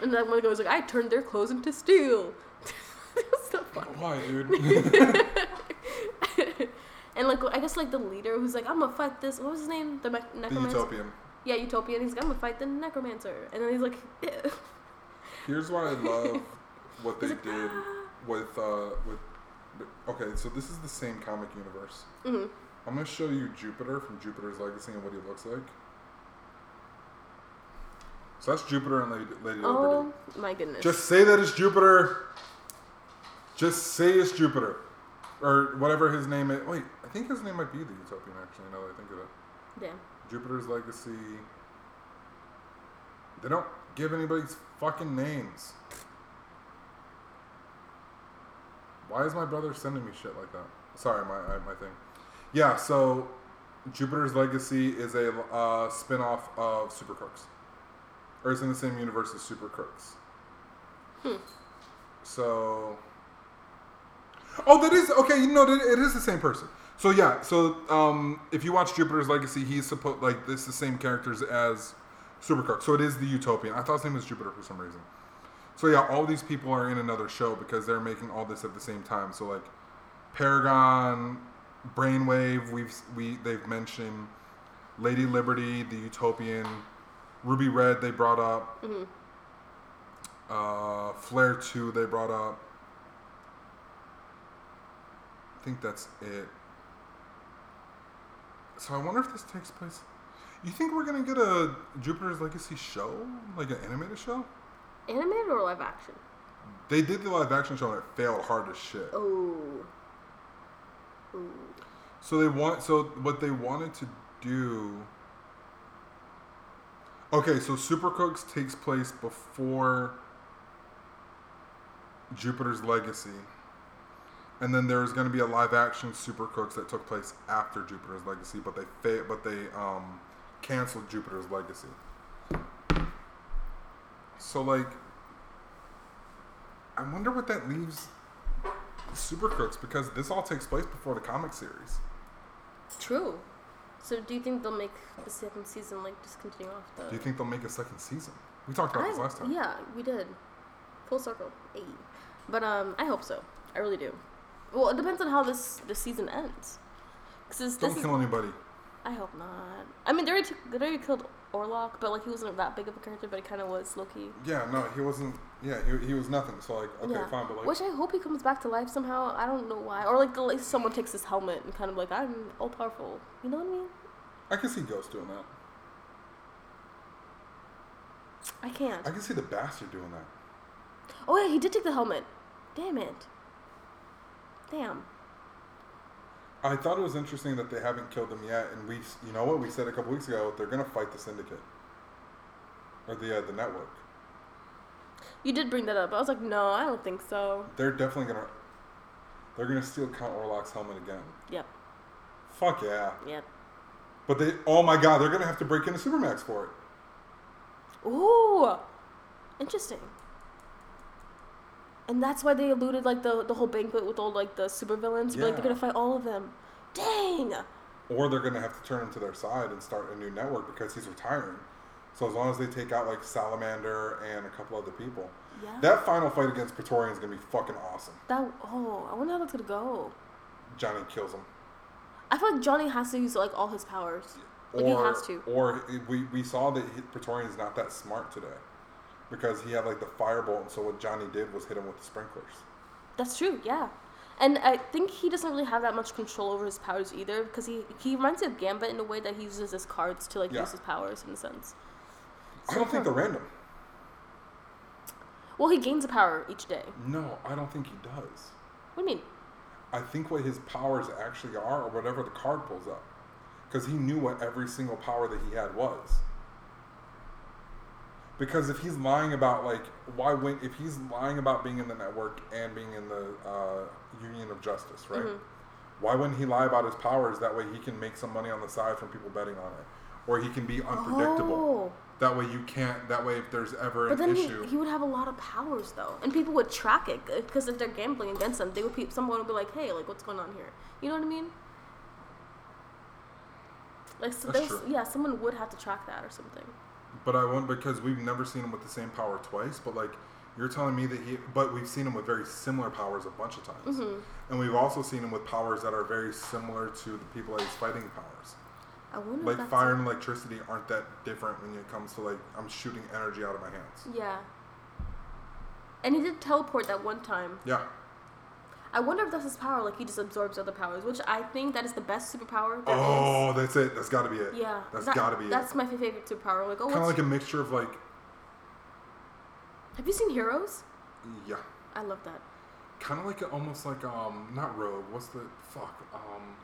And then one guy was like, "I turned their clothes into steel." [laughs] it was so funny. Why, dude? [laughs] and like, I guess like the leader who's like, "I'm gonna fight this." What was his name? The me- the utopian. Yeah, Utopian. He's like, "I'm gonna fight the necromancer," and then he's like, [laughs] Here's why I [laughs] love what they like, did "Ah." with uh with. Okay, so this is the same comic universe. Mhm. I'm gonna show you Jupiter from Jupiter's Legacy and what he looks like. So that's Jupiter and Lady, Lady Liberty. "Oh my goodness." Just say that it's Jupiter. Just say it's Jupiter, or whatever his name is. Wait, I think his name might be the Utopian. Actually, now that I think of it, damn. Jupiter's Legacy. They don't give anybody's fucking names. Why is my brother sending me shit like that? Sorry, my my thing. Yeah, so Jupiter's Legacy is a uh, spin-off of Super Crooks. Or it's in the same universe as Super Crooks. Hmm. So Oh, that is okay. You know, it is the same person. So yeah, so um, if you watch Jupiter's Legacy, he's supposed like this the same characters as Super Crooks. So it is the Utopian. I thought his name was Jupiter for some reason. So yeah, all these people are in another show because they're making all this at the same time. So like Paragon, Brainwave, we've we they've mentioned Lady Liberty, the Utopian, Ruby Red they brought up, Mhm. uh, Flare Two they brought up. I think that's it. So I wonder if this takes place. You think we're gonna get a Jupiter's Legacy show, like an animated show? Animated or live action? They did the live action show and it failed hard as shit. Oh. Ooh. So they want so what they wanted to do Okay, so Super Crooks takes place before Jupiter's Legacy. And then there's going to be a live action Super Crooks that took place after Jupiter's Legacy, but they fa- but they um canceled Jupiter's Legacy. So like I wonder what that leaves Super Crooks because this all takes place before the comic series. True. So do you think they'll make the second season like just continue off the? Do you think they'll make a second season? We talked about this last time. Yeah, we did. Full circle. Hey. But um, I hope so. I really do. Well, it depends on how this this season ends. Cause this, Don't this is, kill anybody. I hope not. I mean, they already took, they already killed Orlok, but like he wasn't that big of a character, but he kind of was lowkey. Yeah, no, he wasn't. Yeah, he, he was nothing. So like, okay, yeah. fine, but like, Which I hope he comes back to life somehow. I don't know why, or like the, like someone takes his helmet and kind of like I'm all powerful. You know what I mean? I can see Ghost doing that. I can't. I can see the bastard doing that. Oh yeah, he did take the helmet. Damn it. Damn. I thought it was interesting that they haven't killed them yet, and we, you know what, we said a couple weeks ago they're gonna fight the Syndicate or the uh, the network. You did bring that up. I was like, no, I don't think so. They're definitely gonna. They're gonna steal Count Orlok's helmet again. Yep. Fuck yeah! Yep. But they, oh my god, they're gonna have to break into Supermax for it. Ooh, interesting. And that's why they eluded like the the whole banquet with all like the supervillains. Be Like they're gonna fight all of them. Dang. or they're going to have to turn him to their side and start a new network because he's retiring. So as long as they take out like Salamander and a couple other people, Yeah. that final fight against Praetorian is going to be fucking awesome. That. Oh, I wonder how that's gonna go. Johnny kills him, I feel like Johnny has to use like all his powers. Like or he has to. or we we saw that Praetorian's not that smart today because he had like the firebolt, and so what Johnny did was hit him with the sprinklers. That's true. Yeah. And I think he doesn't really have that much control over his powers either, because he he reminds me of Gambit in a way that he uses his cards to like Yeah. use his powers in a sense. I don't think they're random. Well, he gains a power each day. No, I don't think he does. What do you mean? I think what his powers actually are, or whatever the card pulls up, because he knew what every single power that he had was. Because if he's lying about like why when if he's lying about being in the network and being in the uh, Union of Justice, right? Mhm. Why wouldn't he lie about his powers? That way he can make some money on the side from people betting on it, or he can be unpredictable. Oh. That way you can't. That way if there's ever But an then he, issue, he would have a lot of powers though, and people would track it because if they're gambling against him, they would pe- someone would be like, "Hey, like what's going on here?" You know what I mean? Like so That's there's true. yeah, someone would have to track that or something. But I won't because we've never seen him with the same power twice. But like you're telling me that he, but we've seen him with very similar powers a bunch of times, Mhm. and we've also seen him with powers that are very similar to the people that he's fighting powers. I wonder if Like fire and electricity aren't that different when it comes to like I'm shooting energy out of my hands. Yeah. And he did teleport that one time. Yeah, I wonder if that's his power, like he just absorbs other powers, which I think that is the best superpower there is. Oh, that's it. That's got to be it. Yeah. that's that- got to be it. That's my favorite superpower. Like, oh, Kind of like a mixture of like, have you seen Heroes? yeah, I love that. kind of like a, almost like um not rogue. What's the fuck um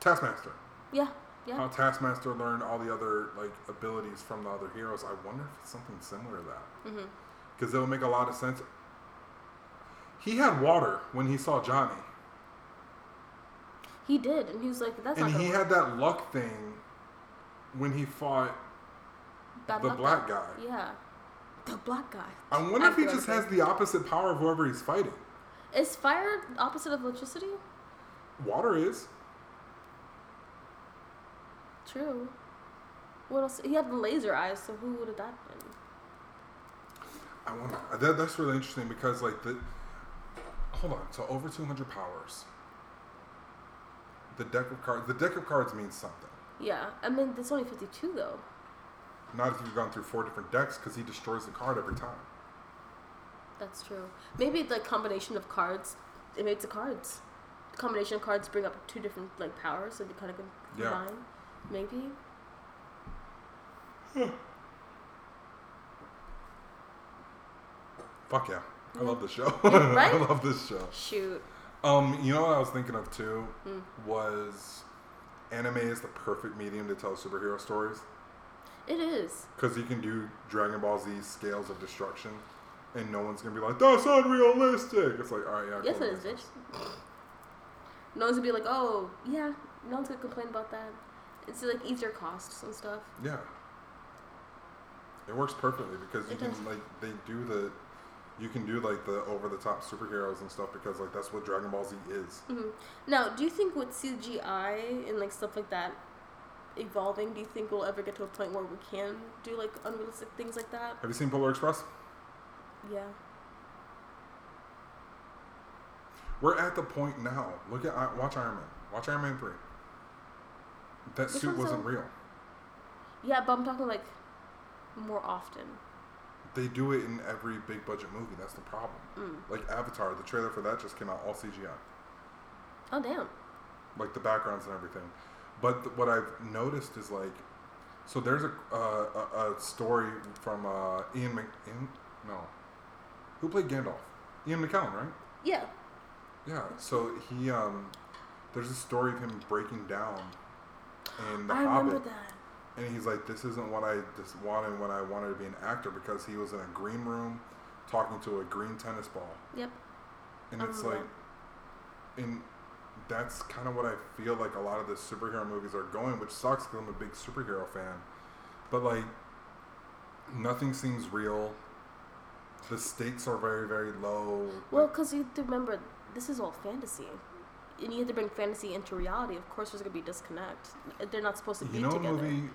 Taskmaster. Yeah, yeah. How Taskmaster learned all the other like abilities from the other heroes. I wonder if it's something similar to that. Because it would make a lot of sense. He had water when he saw Johnny, He did, and he was like, "That's and he work." had that luck thing when he fought. Bad the black guy. Yeah, the black guy. I wonder if he just has the opposite power of whoever he's fighting. Is fire opposite of electricity? Water is. True. What else? He had the laser eyes, so who would have that been? I wonder. That, that's really interesting because like the. Hold on. So over 200 powers. The deck of cards. The deck of cards means something. Yeah, I mean, there's only 52 though. Not if you've gone through four different decks because he destroys the card every time. That's true. Maybe the combination of cards, it makes the cards. The combination of cards bring up two different like powers, so they kind of can Yeah. combine. Maybe. Fuck yeah. I love the show. [laughs] Right? I love this show. Shoot. Um, you know what I was thinking of too Mm. was anime is the perfect medium to tell superhero stories It is. because you can do Dragon Ball Z scales of destruction, and no one's gonna be like that's unrealistic. It's like all right, yeah. Yes, cool, it is, bitch. No one's gonna be like, oh, yeah, no one's gonna complain about that. It's like easier costs and stuff. Yeah, it works perfectly because you It can does. like they do the. You can do like the over the top superheroes and stuff because like that's what Dragon Ball Z is. hmm Now, do you think with CGI and like stuff like that evolving, do you think we'll ever get to a point where we can do like unrealistic things like that? Have you seen Polar Express? Yeah. We're at the point now. Look at watch Iron Man. Watch Iron Man three. That suit wasn't real. Yeah, but I'm talking like more often. They do it in every big budget movie. That's the problem. Mm. Like Avatar, the trailer for that just came out all CGI, Oh damn. like the backgrounds and everything. But th- what I've noticed is like, so there's a uh, a, a story from uh, Ian Mc Ian, no, who played Gandalf? Ian McKellen, right? Yeah. Yeah. So he um, there's a story of him breaking down in The I Hobbit. remember that. And he's like, this isn't what I just wanted when I wanted to be an actor because he was in a green room talking to a green tennis ball. Yep. And it's like, and that's kind of what I feel like a lot of the superhero movies are going, which sucks because I'm a big superhero fan. But like, nothing seems real. The stakes are very, very low. Well, because you have to remember, this is all fantasy. And you have to bring fantasy into reality. Of course, there's going to be disconnect. They're not supposed to be together. you know, movie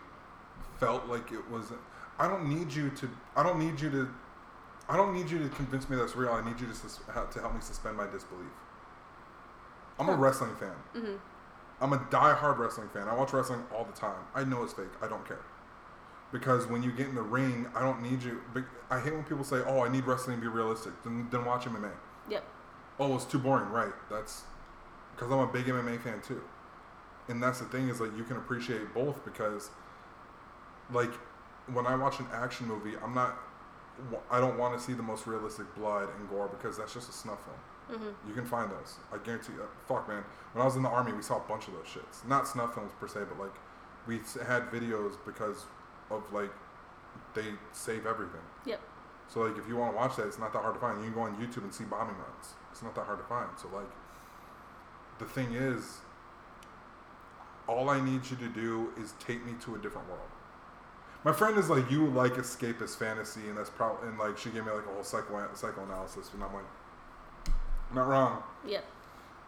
felt like it was. I don't need you to. I don't need you to. I don't need you to convince me that's real. I need you to sus- to help me suspend my disbelief. I'm a wrestling fan. hmm I'm a die-hard wrestling fan. I watch wrestling all the time. I know it's fake. I don't care. Because when you get in the ring, I don't need you. I hate when people say, "Oh, I need wrestling to be realistic." Then, then watch MMA. Yep. Oh, it's too boring, right? That's because I'm a big MMA fan too, and that's the thing is like you can appreciate both because, like, when I watch an action movie, I'm not, I don't want to see the most realistic blood and gore because that's just a snuff film. Mm-hmm. You can find those. I guarantee you. Fuck, man. When I was in the army, we saw a bunch of those shits. Not snuff films per se, but like we had videos because of like they save everything. Yep. So like if you want to watch that, it's not that hard to find. You can go on YouTube and see bombing runs. It's not that hard to find. So like the thing is, all I need you to do is take me to a different world. My friend is like, you like escapist fantasy, and that's probably and like she gave me like a whole psycho psychoanalysis, and I'm like, not wrong. Yep.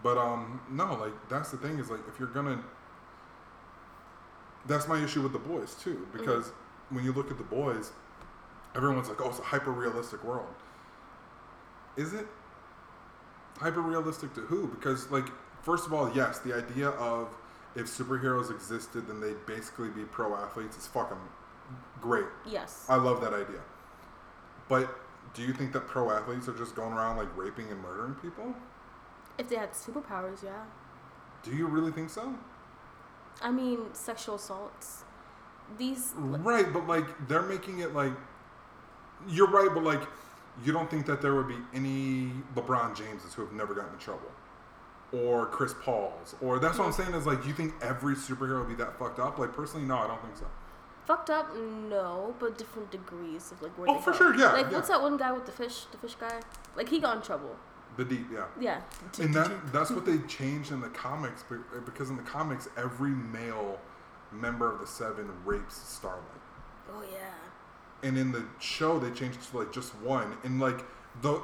But um, no, like that's the thing is like if you're gonna, that's my issue with the boys too because when you look at the boys, everyone's like, oh, it's a hyper realistic world. Is it hyper realistic to who? Because like first of all, yes, the idea of if superheroes existed, then they'd basically be pro athletes is fucking great. Yes. I love that idea. But do you think that pro athletes are just going around like raping and murdering people? if they had superpowers, yeah. Do you really think so? I mean, sexual assaults. These. Right, but like they're making it like you're right, but like you don't think that there would be any LeBron Jameses who have never gotten in trouble, or Chris Pauls, or that's what I'm saying is like you think every superhero would be that fucked up? Like personally, no, I don't think so. Fucked up, no, but different degrees of like where. Oh, they for go. sure, yeah, Like, yeah. what's that one guy with the fish? The fish guy? Like, he got in trouble. The deep, yeah. Yeah. And that that's what they changed in the comics be- because in the comics every male member of the Seven rapes Starlight. Oh yeah. and in the show they changed it to like just one and like the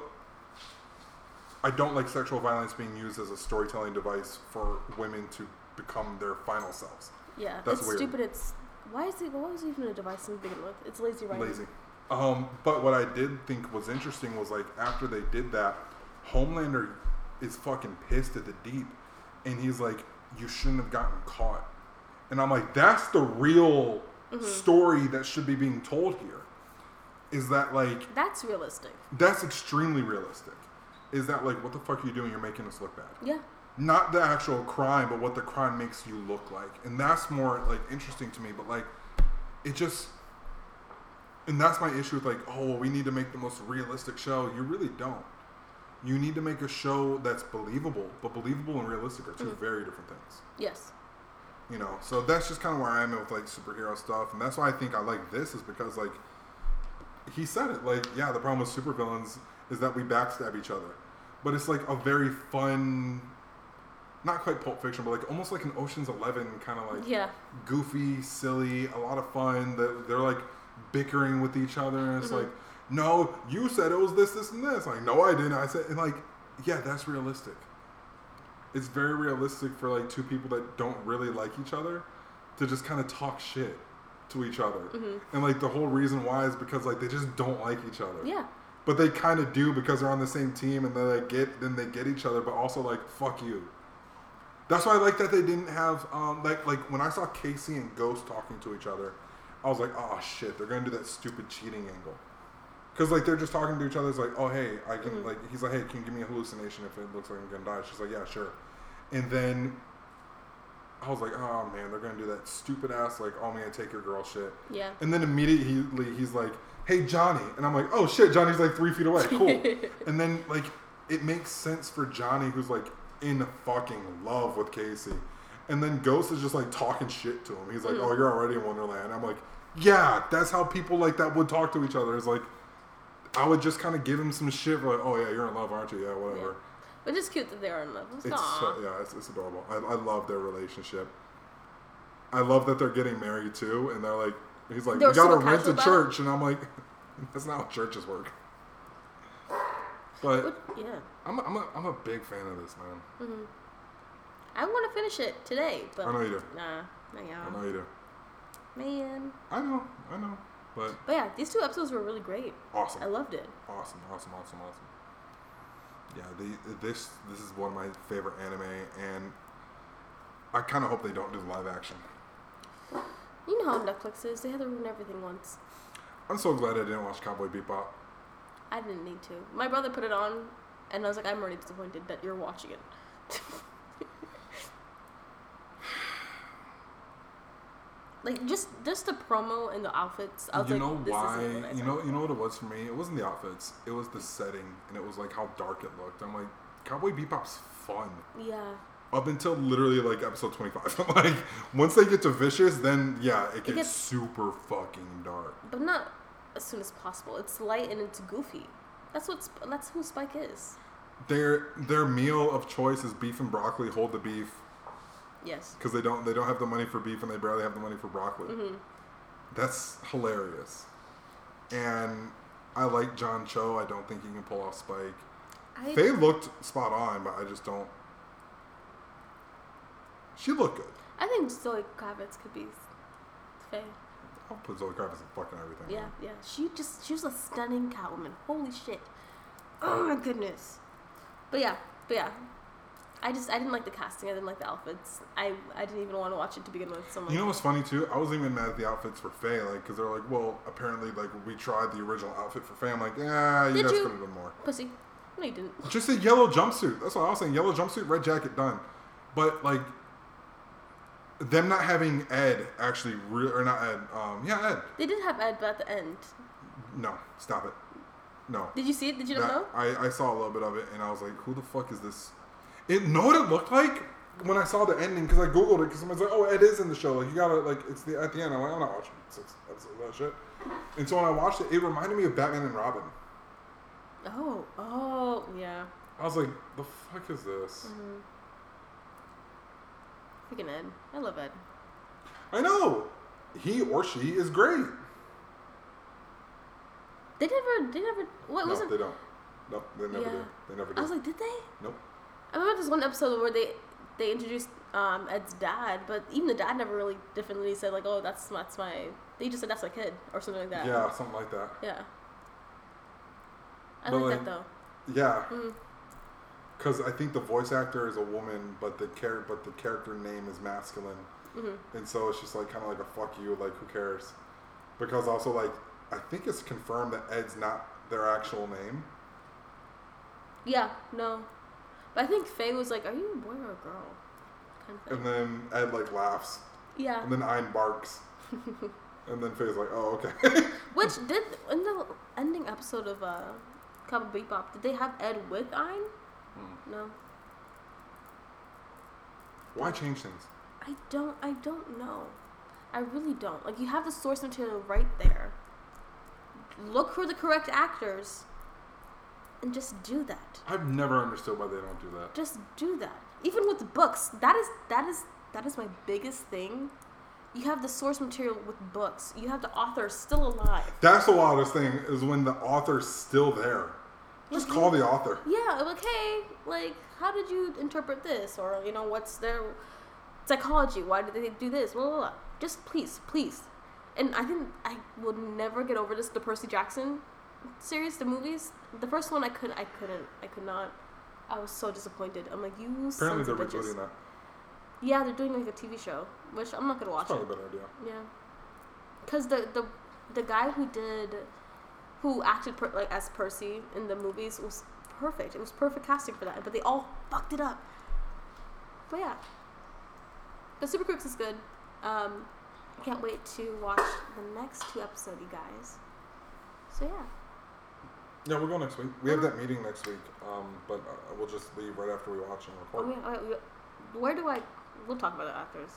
i don't like sexual violence being used as a storytelling device for women to become their final selves Yeah. That's it's weird. stupid. It's why is it? What was even a device to begin with? It's lazy writing. lazy um, but what i did think was interesting was like after they did that homelander is fucking pissed at the deep and he's like you shouldn't have gotten caught and i'm like that's the real story that should be being told here is that like That's realistic. That's extremely realistic. Is that like what the fuck are you doing? You're making us look bad. Yeah. Not the actual crime, but what the crime makes you look like. And that's more like interesting to me, but like it just and that's my issue with like, oh well, we need to make the most realistic show. You really don't. You need to make a show that's believable, but believable and realistic are 2 mm-hmm. very different things. Yes. You know, so that's just kind of where I am with like superhero stuff, and that's why I think I like this is because like he said it like yeah, the problem with supervillains is that we backstab each other, but it's like a very fun, not quite Pulp Fiction, but like almost like an Ocean's Eleven kind of like Yeah. goofy, silly, a lot of fun. That they're like bickering with each other, and it's Mhm. like, no, you said it was this, this, and this. Like, no, I didn't. I said, and like, yeah, that's realistic. It's very realistic for like two people that don't really like each other to just kind of talk shit to each other, Mhm. and like the whole reason why is because like they just don't like each other. Yeah. But they kind of do because they're on the same team, and then they get then they get each other, but also like fuck you. That's why I like that they didn't have um, like like when I saw Casey and Ghost talking to each other, I was like, oh shit, they're gonna do that stupid cheating angle. Cause like they're just talking to each other. It's like, oh hey, I can Mhm. like he's like, hey, can you give me a hallucination if it looks like I'm gonna die? She's like, yeah, sure. And then I was like, oh man, they're gonna do that stupid ass like, oh man, take your girl shit. Yeah. And then immediately he's like, "Hey Johnny," and I'm like, "Oh shit, Johnny's like three feet away. Cool." [laughs] and then like it makes sense for Johnny, who's like in fucking love with Casey, and then Ghost is just like talking shit to him. He's like, Mhm. "Oh, you're already in Wonderland." I'm like, "Yeah, that's how people like that would talk to each other." It's like I would just kind of give him some shit, like, "Oh yeah, you're in love, aren't you? Yeah, whatever." But it's cute that they are in love. It's, It's so, yeah, it's, it's adorable. I, I love their relationship. I love that they're getting married too, and they're like, he's like, They were we gotta rent a church, and I'm like, [laughs] that's not how churches work. But yeah. I'm a, I'm a, I'm a big fan of this man. hmm I want to finish it today, but I know you do. nah, I know you do. man. I know, I know. But But yeah, these two episodes were really great. awesome, I loved it. awesome, awesome, awesome, awesome. Yeah, the, this this is one of my favorite anime, and I kind of hope they don't do the live action. You know how Netflix is. They had to ruin everything once. I'm so glad I didn't watch Cowboy Bebop. I didn't need to. My brother put it on and I was like, I'm already disappointed that you're watching it. [laughs] like just just the promo and the outfits. I was you like, know this why? isn't what I You know, you know what it was for me. It wasn't the outfits. It was the setting, and it was like how dark it looked. I'm like, Cowboy Bebop's fun Yeah. up until literally like episode 25. [laughs] like once they get to vicious, then yeah, it gets, gets- super fucking dark. But not as soon as possible. It's light and it's goofy. That's what Sp- that's who Spike is. Their their meal of choice is beef and broccoli. Hold the beef Yes. because they don't they don't have the money for beef and they barely have the money for broccoli. Mm-hmm. That's hilarious. And I like John Cho. I don't think he can pull off Spike. I Faye looked spot on, but I just don't. She looked good. I think Zoe Kravitz could be Faye. [laughs] I'll put Zoe Kravitz in fucking everything. Yeah, yeah. She just she was a stunning Catwoman. Holy shit. Oh my goodness. But yeah, but yeah. I just I didn't like the casting. I didn't like the outfits. I I didn't even want to watch it to begin with. So You know what's funny too? I wasn't even mad at the outfits for Faye, like, because they're like, well, apparently, like, we tried the original outfit for Faye. I'm like, yeah, you Did guys you? could have done more. pussy. No, you didn't. Just a yellow jumpsuit. That's what I was saying. Yellow jumpsuit, red jacket, done. But like, them not having Ed actually, re- or not Ed, um, yeah, Ed. They did have Ed, but at the end. No, stop it. No. Did you see it? Did you not know? I, I saw a little bit of it and I was like, who the fuck is this? It know what it looked like when I saw the ending because I googled it because someone's like, oh, Ed is in the show. Like you gotta like it's the at the end. I'm like, I'm not watching six episodes of that shit. And so when I watched it, it reminded me of Batman and Robin. Oh, oh, yeah. I was like, the fuck is this? Mm-hmm. Freaking Ed. I love Ed. I know he or she is great. They never, they never. What no, wasn't? they don't. No, they never Yeah. do. They never do. I was like, did they? nope. I remember this one episode where they they introduced um, Ed's dad, but even the dad never really definitely said like, "Oh, that's that's my." They just said that's my kid or something like that. Yeah, something like that. Yeah. I But, like that though. Yeah. Mhm. Because I think the voice actor is a woman, but the char- but the character name is masculine, Mhm. and so it's just like kind of like a fuck you, like who cares? Because also like I think it's confirmed that Ed's not their actual name. Yeah. No. But I think Faye was like, "Are you a boy or a girl?" Kind of And then Ed like laughs, Yeah. and then Ein barks, [laughs] and then Faye's like, oh okay. [laughs] Which [laughs] did in the ending episode of uh, Cowboy Bebop, did they have Ed with Ein? No. Why change things? I don't. I don't know. I really don't. Like you have the source material right there. Look for the correct actors, and just do that. I've never understood why they don't do that. Just do that. Even with books, that is that is that is my biggest thing. You have the source material with books. You have the author still alive. That's the wildest thing is when the author's still there. Just Like, call the author. Yeah, like hey, like how did you interpret this, or you know what's their psychology? Why did they do this? Blah blah blah. Just please, please. And I think I will never get over this. The Percy Jackson series, the movies. The first one I could, I couldn't, I could not. I was so disappointed. I'm like, you Apparently sons they're of bitches. rebooting that. Yeah, they're doing like a TV show, which I'm not gonna watch That's it. probably a better idea. Yeah, because the the the guy who did who acted per, like as Percy in the movies was perfect. It was perfect casting for that, but they all fucked it up. But yeah, but Super Crooks is good. Um, I can't wait to watch the next two episodes, you guys. So yeah, Yeah, we'll go next week. We have that meeting next week, um, but uh, we'll just leave right after we watch and oh record. yeah, oh, yeah. where do I? We'll talk about it afterwards.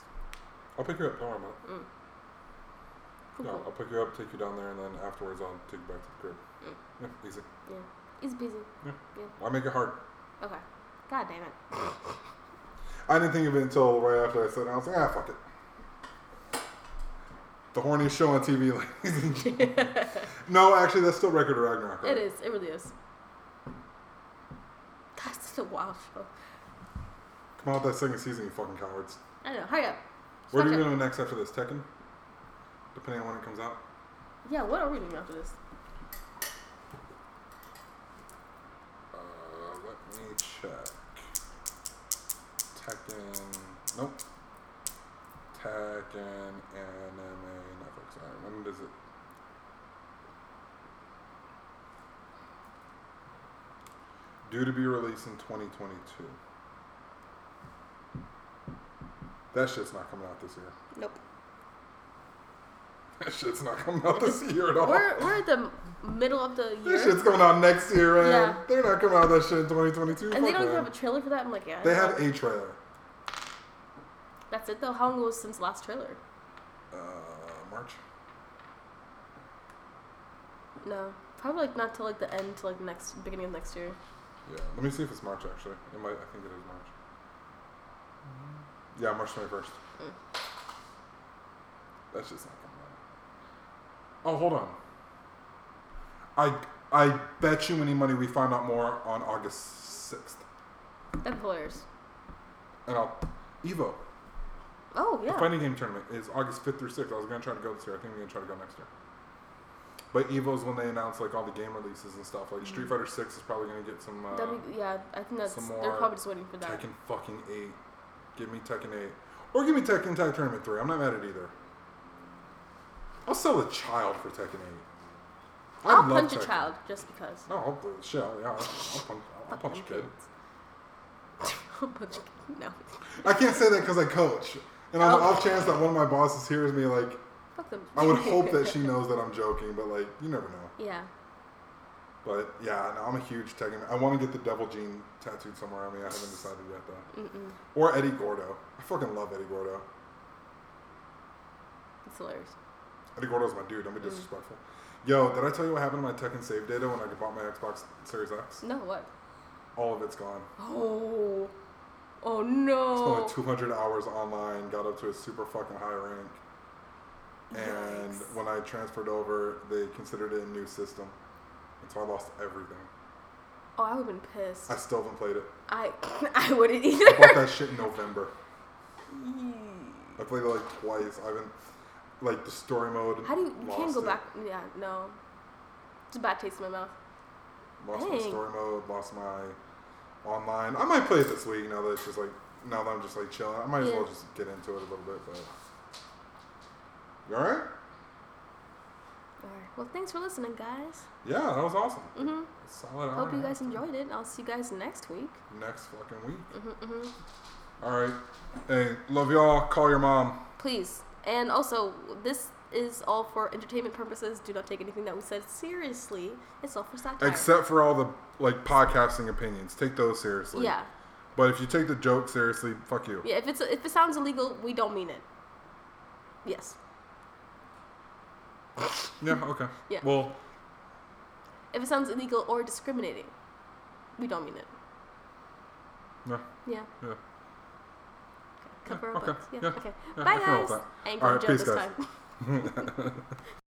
I'll pick you up tomorrow. Mm. Cool, Yeah. I'll pick you up, take you down there, and then afterwards I'll take you back to the crib. Mm. Yeah, easy. Yeah, he's busy. Yeah. Why make it hard? Okay. God damn it. [laughs] I didn't think of it until right after I said it. I was like, ah, fuck it. The horniest show on TV, [laughs] ladies and. No, actually, that's still Record of Ragnarok. Right? It is. It really is. That's such a wild show. Come out with that second season, you fucking cowards. I know. Hurry up. Where do you go next after this? Tekken? Depending on when it comes out. Yeah, what are we doing after this? Uh, let me check. Tekken. Nope. Tekken anime Netflix. Alright, when does it? Due to be released in 2022. That shit's not coming out this year. Nope. That shit's not coming out this year at all. We're we're at the middle of the year. This shit's coming out next year, man. Yeah. They're not coming out that shit in 2022. and Fuck they don't even have a trailer for that. I'm like, yeah. They have a trailer. That's it though. How long was since the last trailer? Uh, March. No, probably like not till like the end, till like next beginning of next year. Yeah. Let me see if it's March actually. It might. I think it is March. Yeah, March 21st. Mm. That's just not. Oh, hold on. I I bet you any money we find out more on August 6th. That's hilarious. And I'll Evo. Oh yeah. The fighting game tournament is August 5th through 6th. I was gonna try to go this year. I think we're gonna try to go next year. But Evo's when they announce like all the game releases and stuff. Like Street Fighter 6 is probably gonna get some. Uh, That'd yeah, I think that's some they're probably just waiting for that. Tekken fucking 8. Give me Tekken 8. Or give me Tekken Tag Tournament 3. I'm not mad at either. I'll sell a child for Tekken 8. I I'll punch a child just because. No, I'll, shit, yeah, I'll, I'll punch, I'll punch a kid. kids. [laughs] I'll punch a kid. No. I can't say that because I coach. And on the Oh. off chance that one of my bosses hears me, like, Fuck them. I would [laughs] hope that she knows that I'm joking, but like, you never know. Yeah. But yeah, no, I'm a huge Tekken. I want to get the Devil Gene tattooed somewhere on me. I haven't decided yet though. Mm-mm. Or Eddie Gordo. I fucking love Eddie Gordo. It's hilarious. Gordo's my dude. Don't be Mm. disrespectful. Yo, did I tell you what happened to my Tekken save data when I bought my Xbox Series X? No, what? All of it's gone. Oh. Oh no. Spent like 200 hours online, got up to a super fucking high rank, and Yikes. when I transferred over, they considered it a new system, and so I lost everything. Oh, I would have been pissed. I still haven't played it. I [laughs] I wouldn't either. I bought that shit in November. [laughs] I played it like twice. I haven't like the story mode. How do you? You can't go it. back. Yeah, no. It's a bad taste in my mouth. Lost my story mode. Lost my online. I might play it this week. Now that it's just like now that I'm just like chilling. I might as well just get into it a little bit. But you all right? Alright. Well, thanks for listening, guys. Yeah, that was awesome. hmm Solid. Hope you guys enjoyed it. I'll see you guys next week. Next fucking week. hmm hmm All right. Hey, love y'all. Call your mom. Please. And also, this is all for entertainment purposes. Do not take anything that we said seriously. It's all for satire. Except for all the like podcasting opinions. Take those seriously. yeah. But if you take the joke seriously, fuck you. Yeah. If it's if it sounds illegal, we don't mean it. Yes. [laughs] Yeah. Okay. Yeah. Well, If it sounds illegal or discriminating, we don't mean it. no. Yeah. Yeah. Cover our okay, butts. Yeah. yeah, Okay. yeah, Bye, I can roll with guys. I ain't going right, peace, this guys. time. [laughs]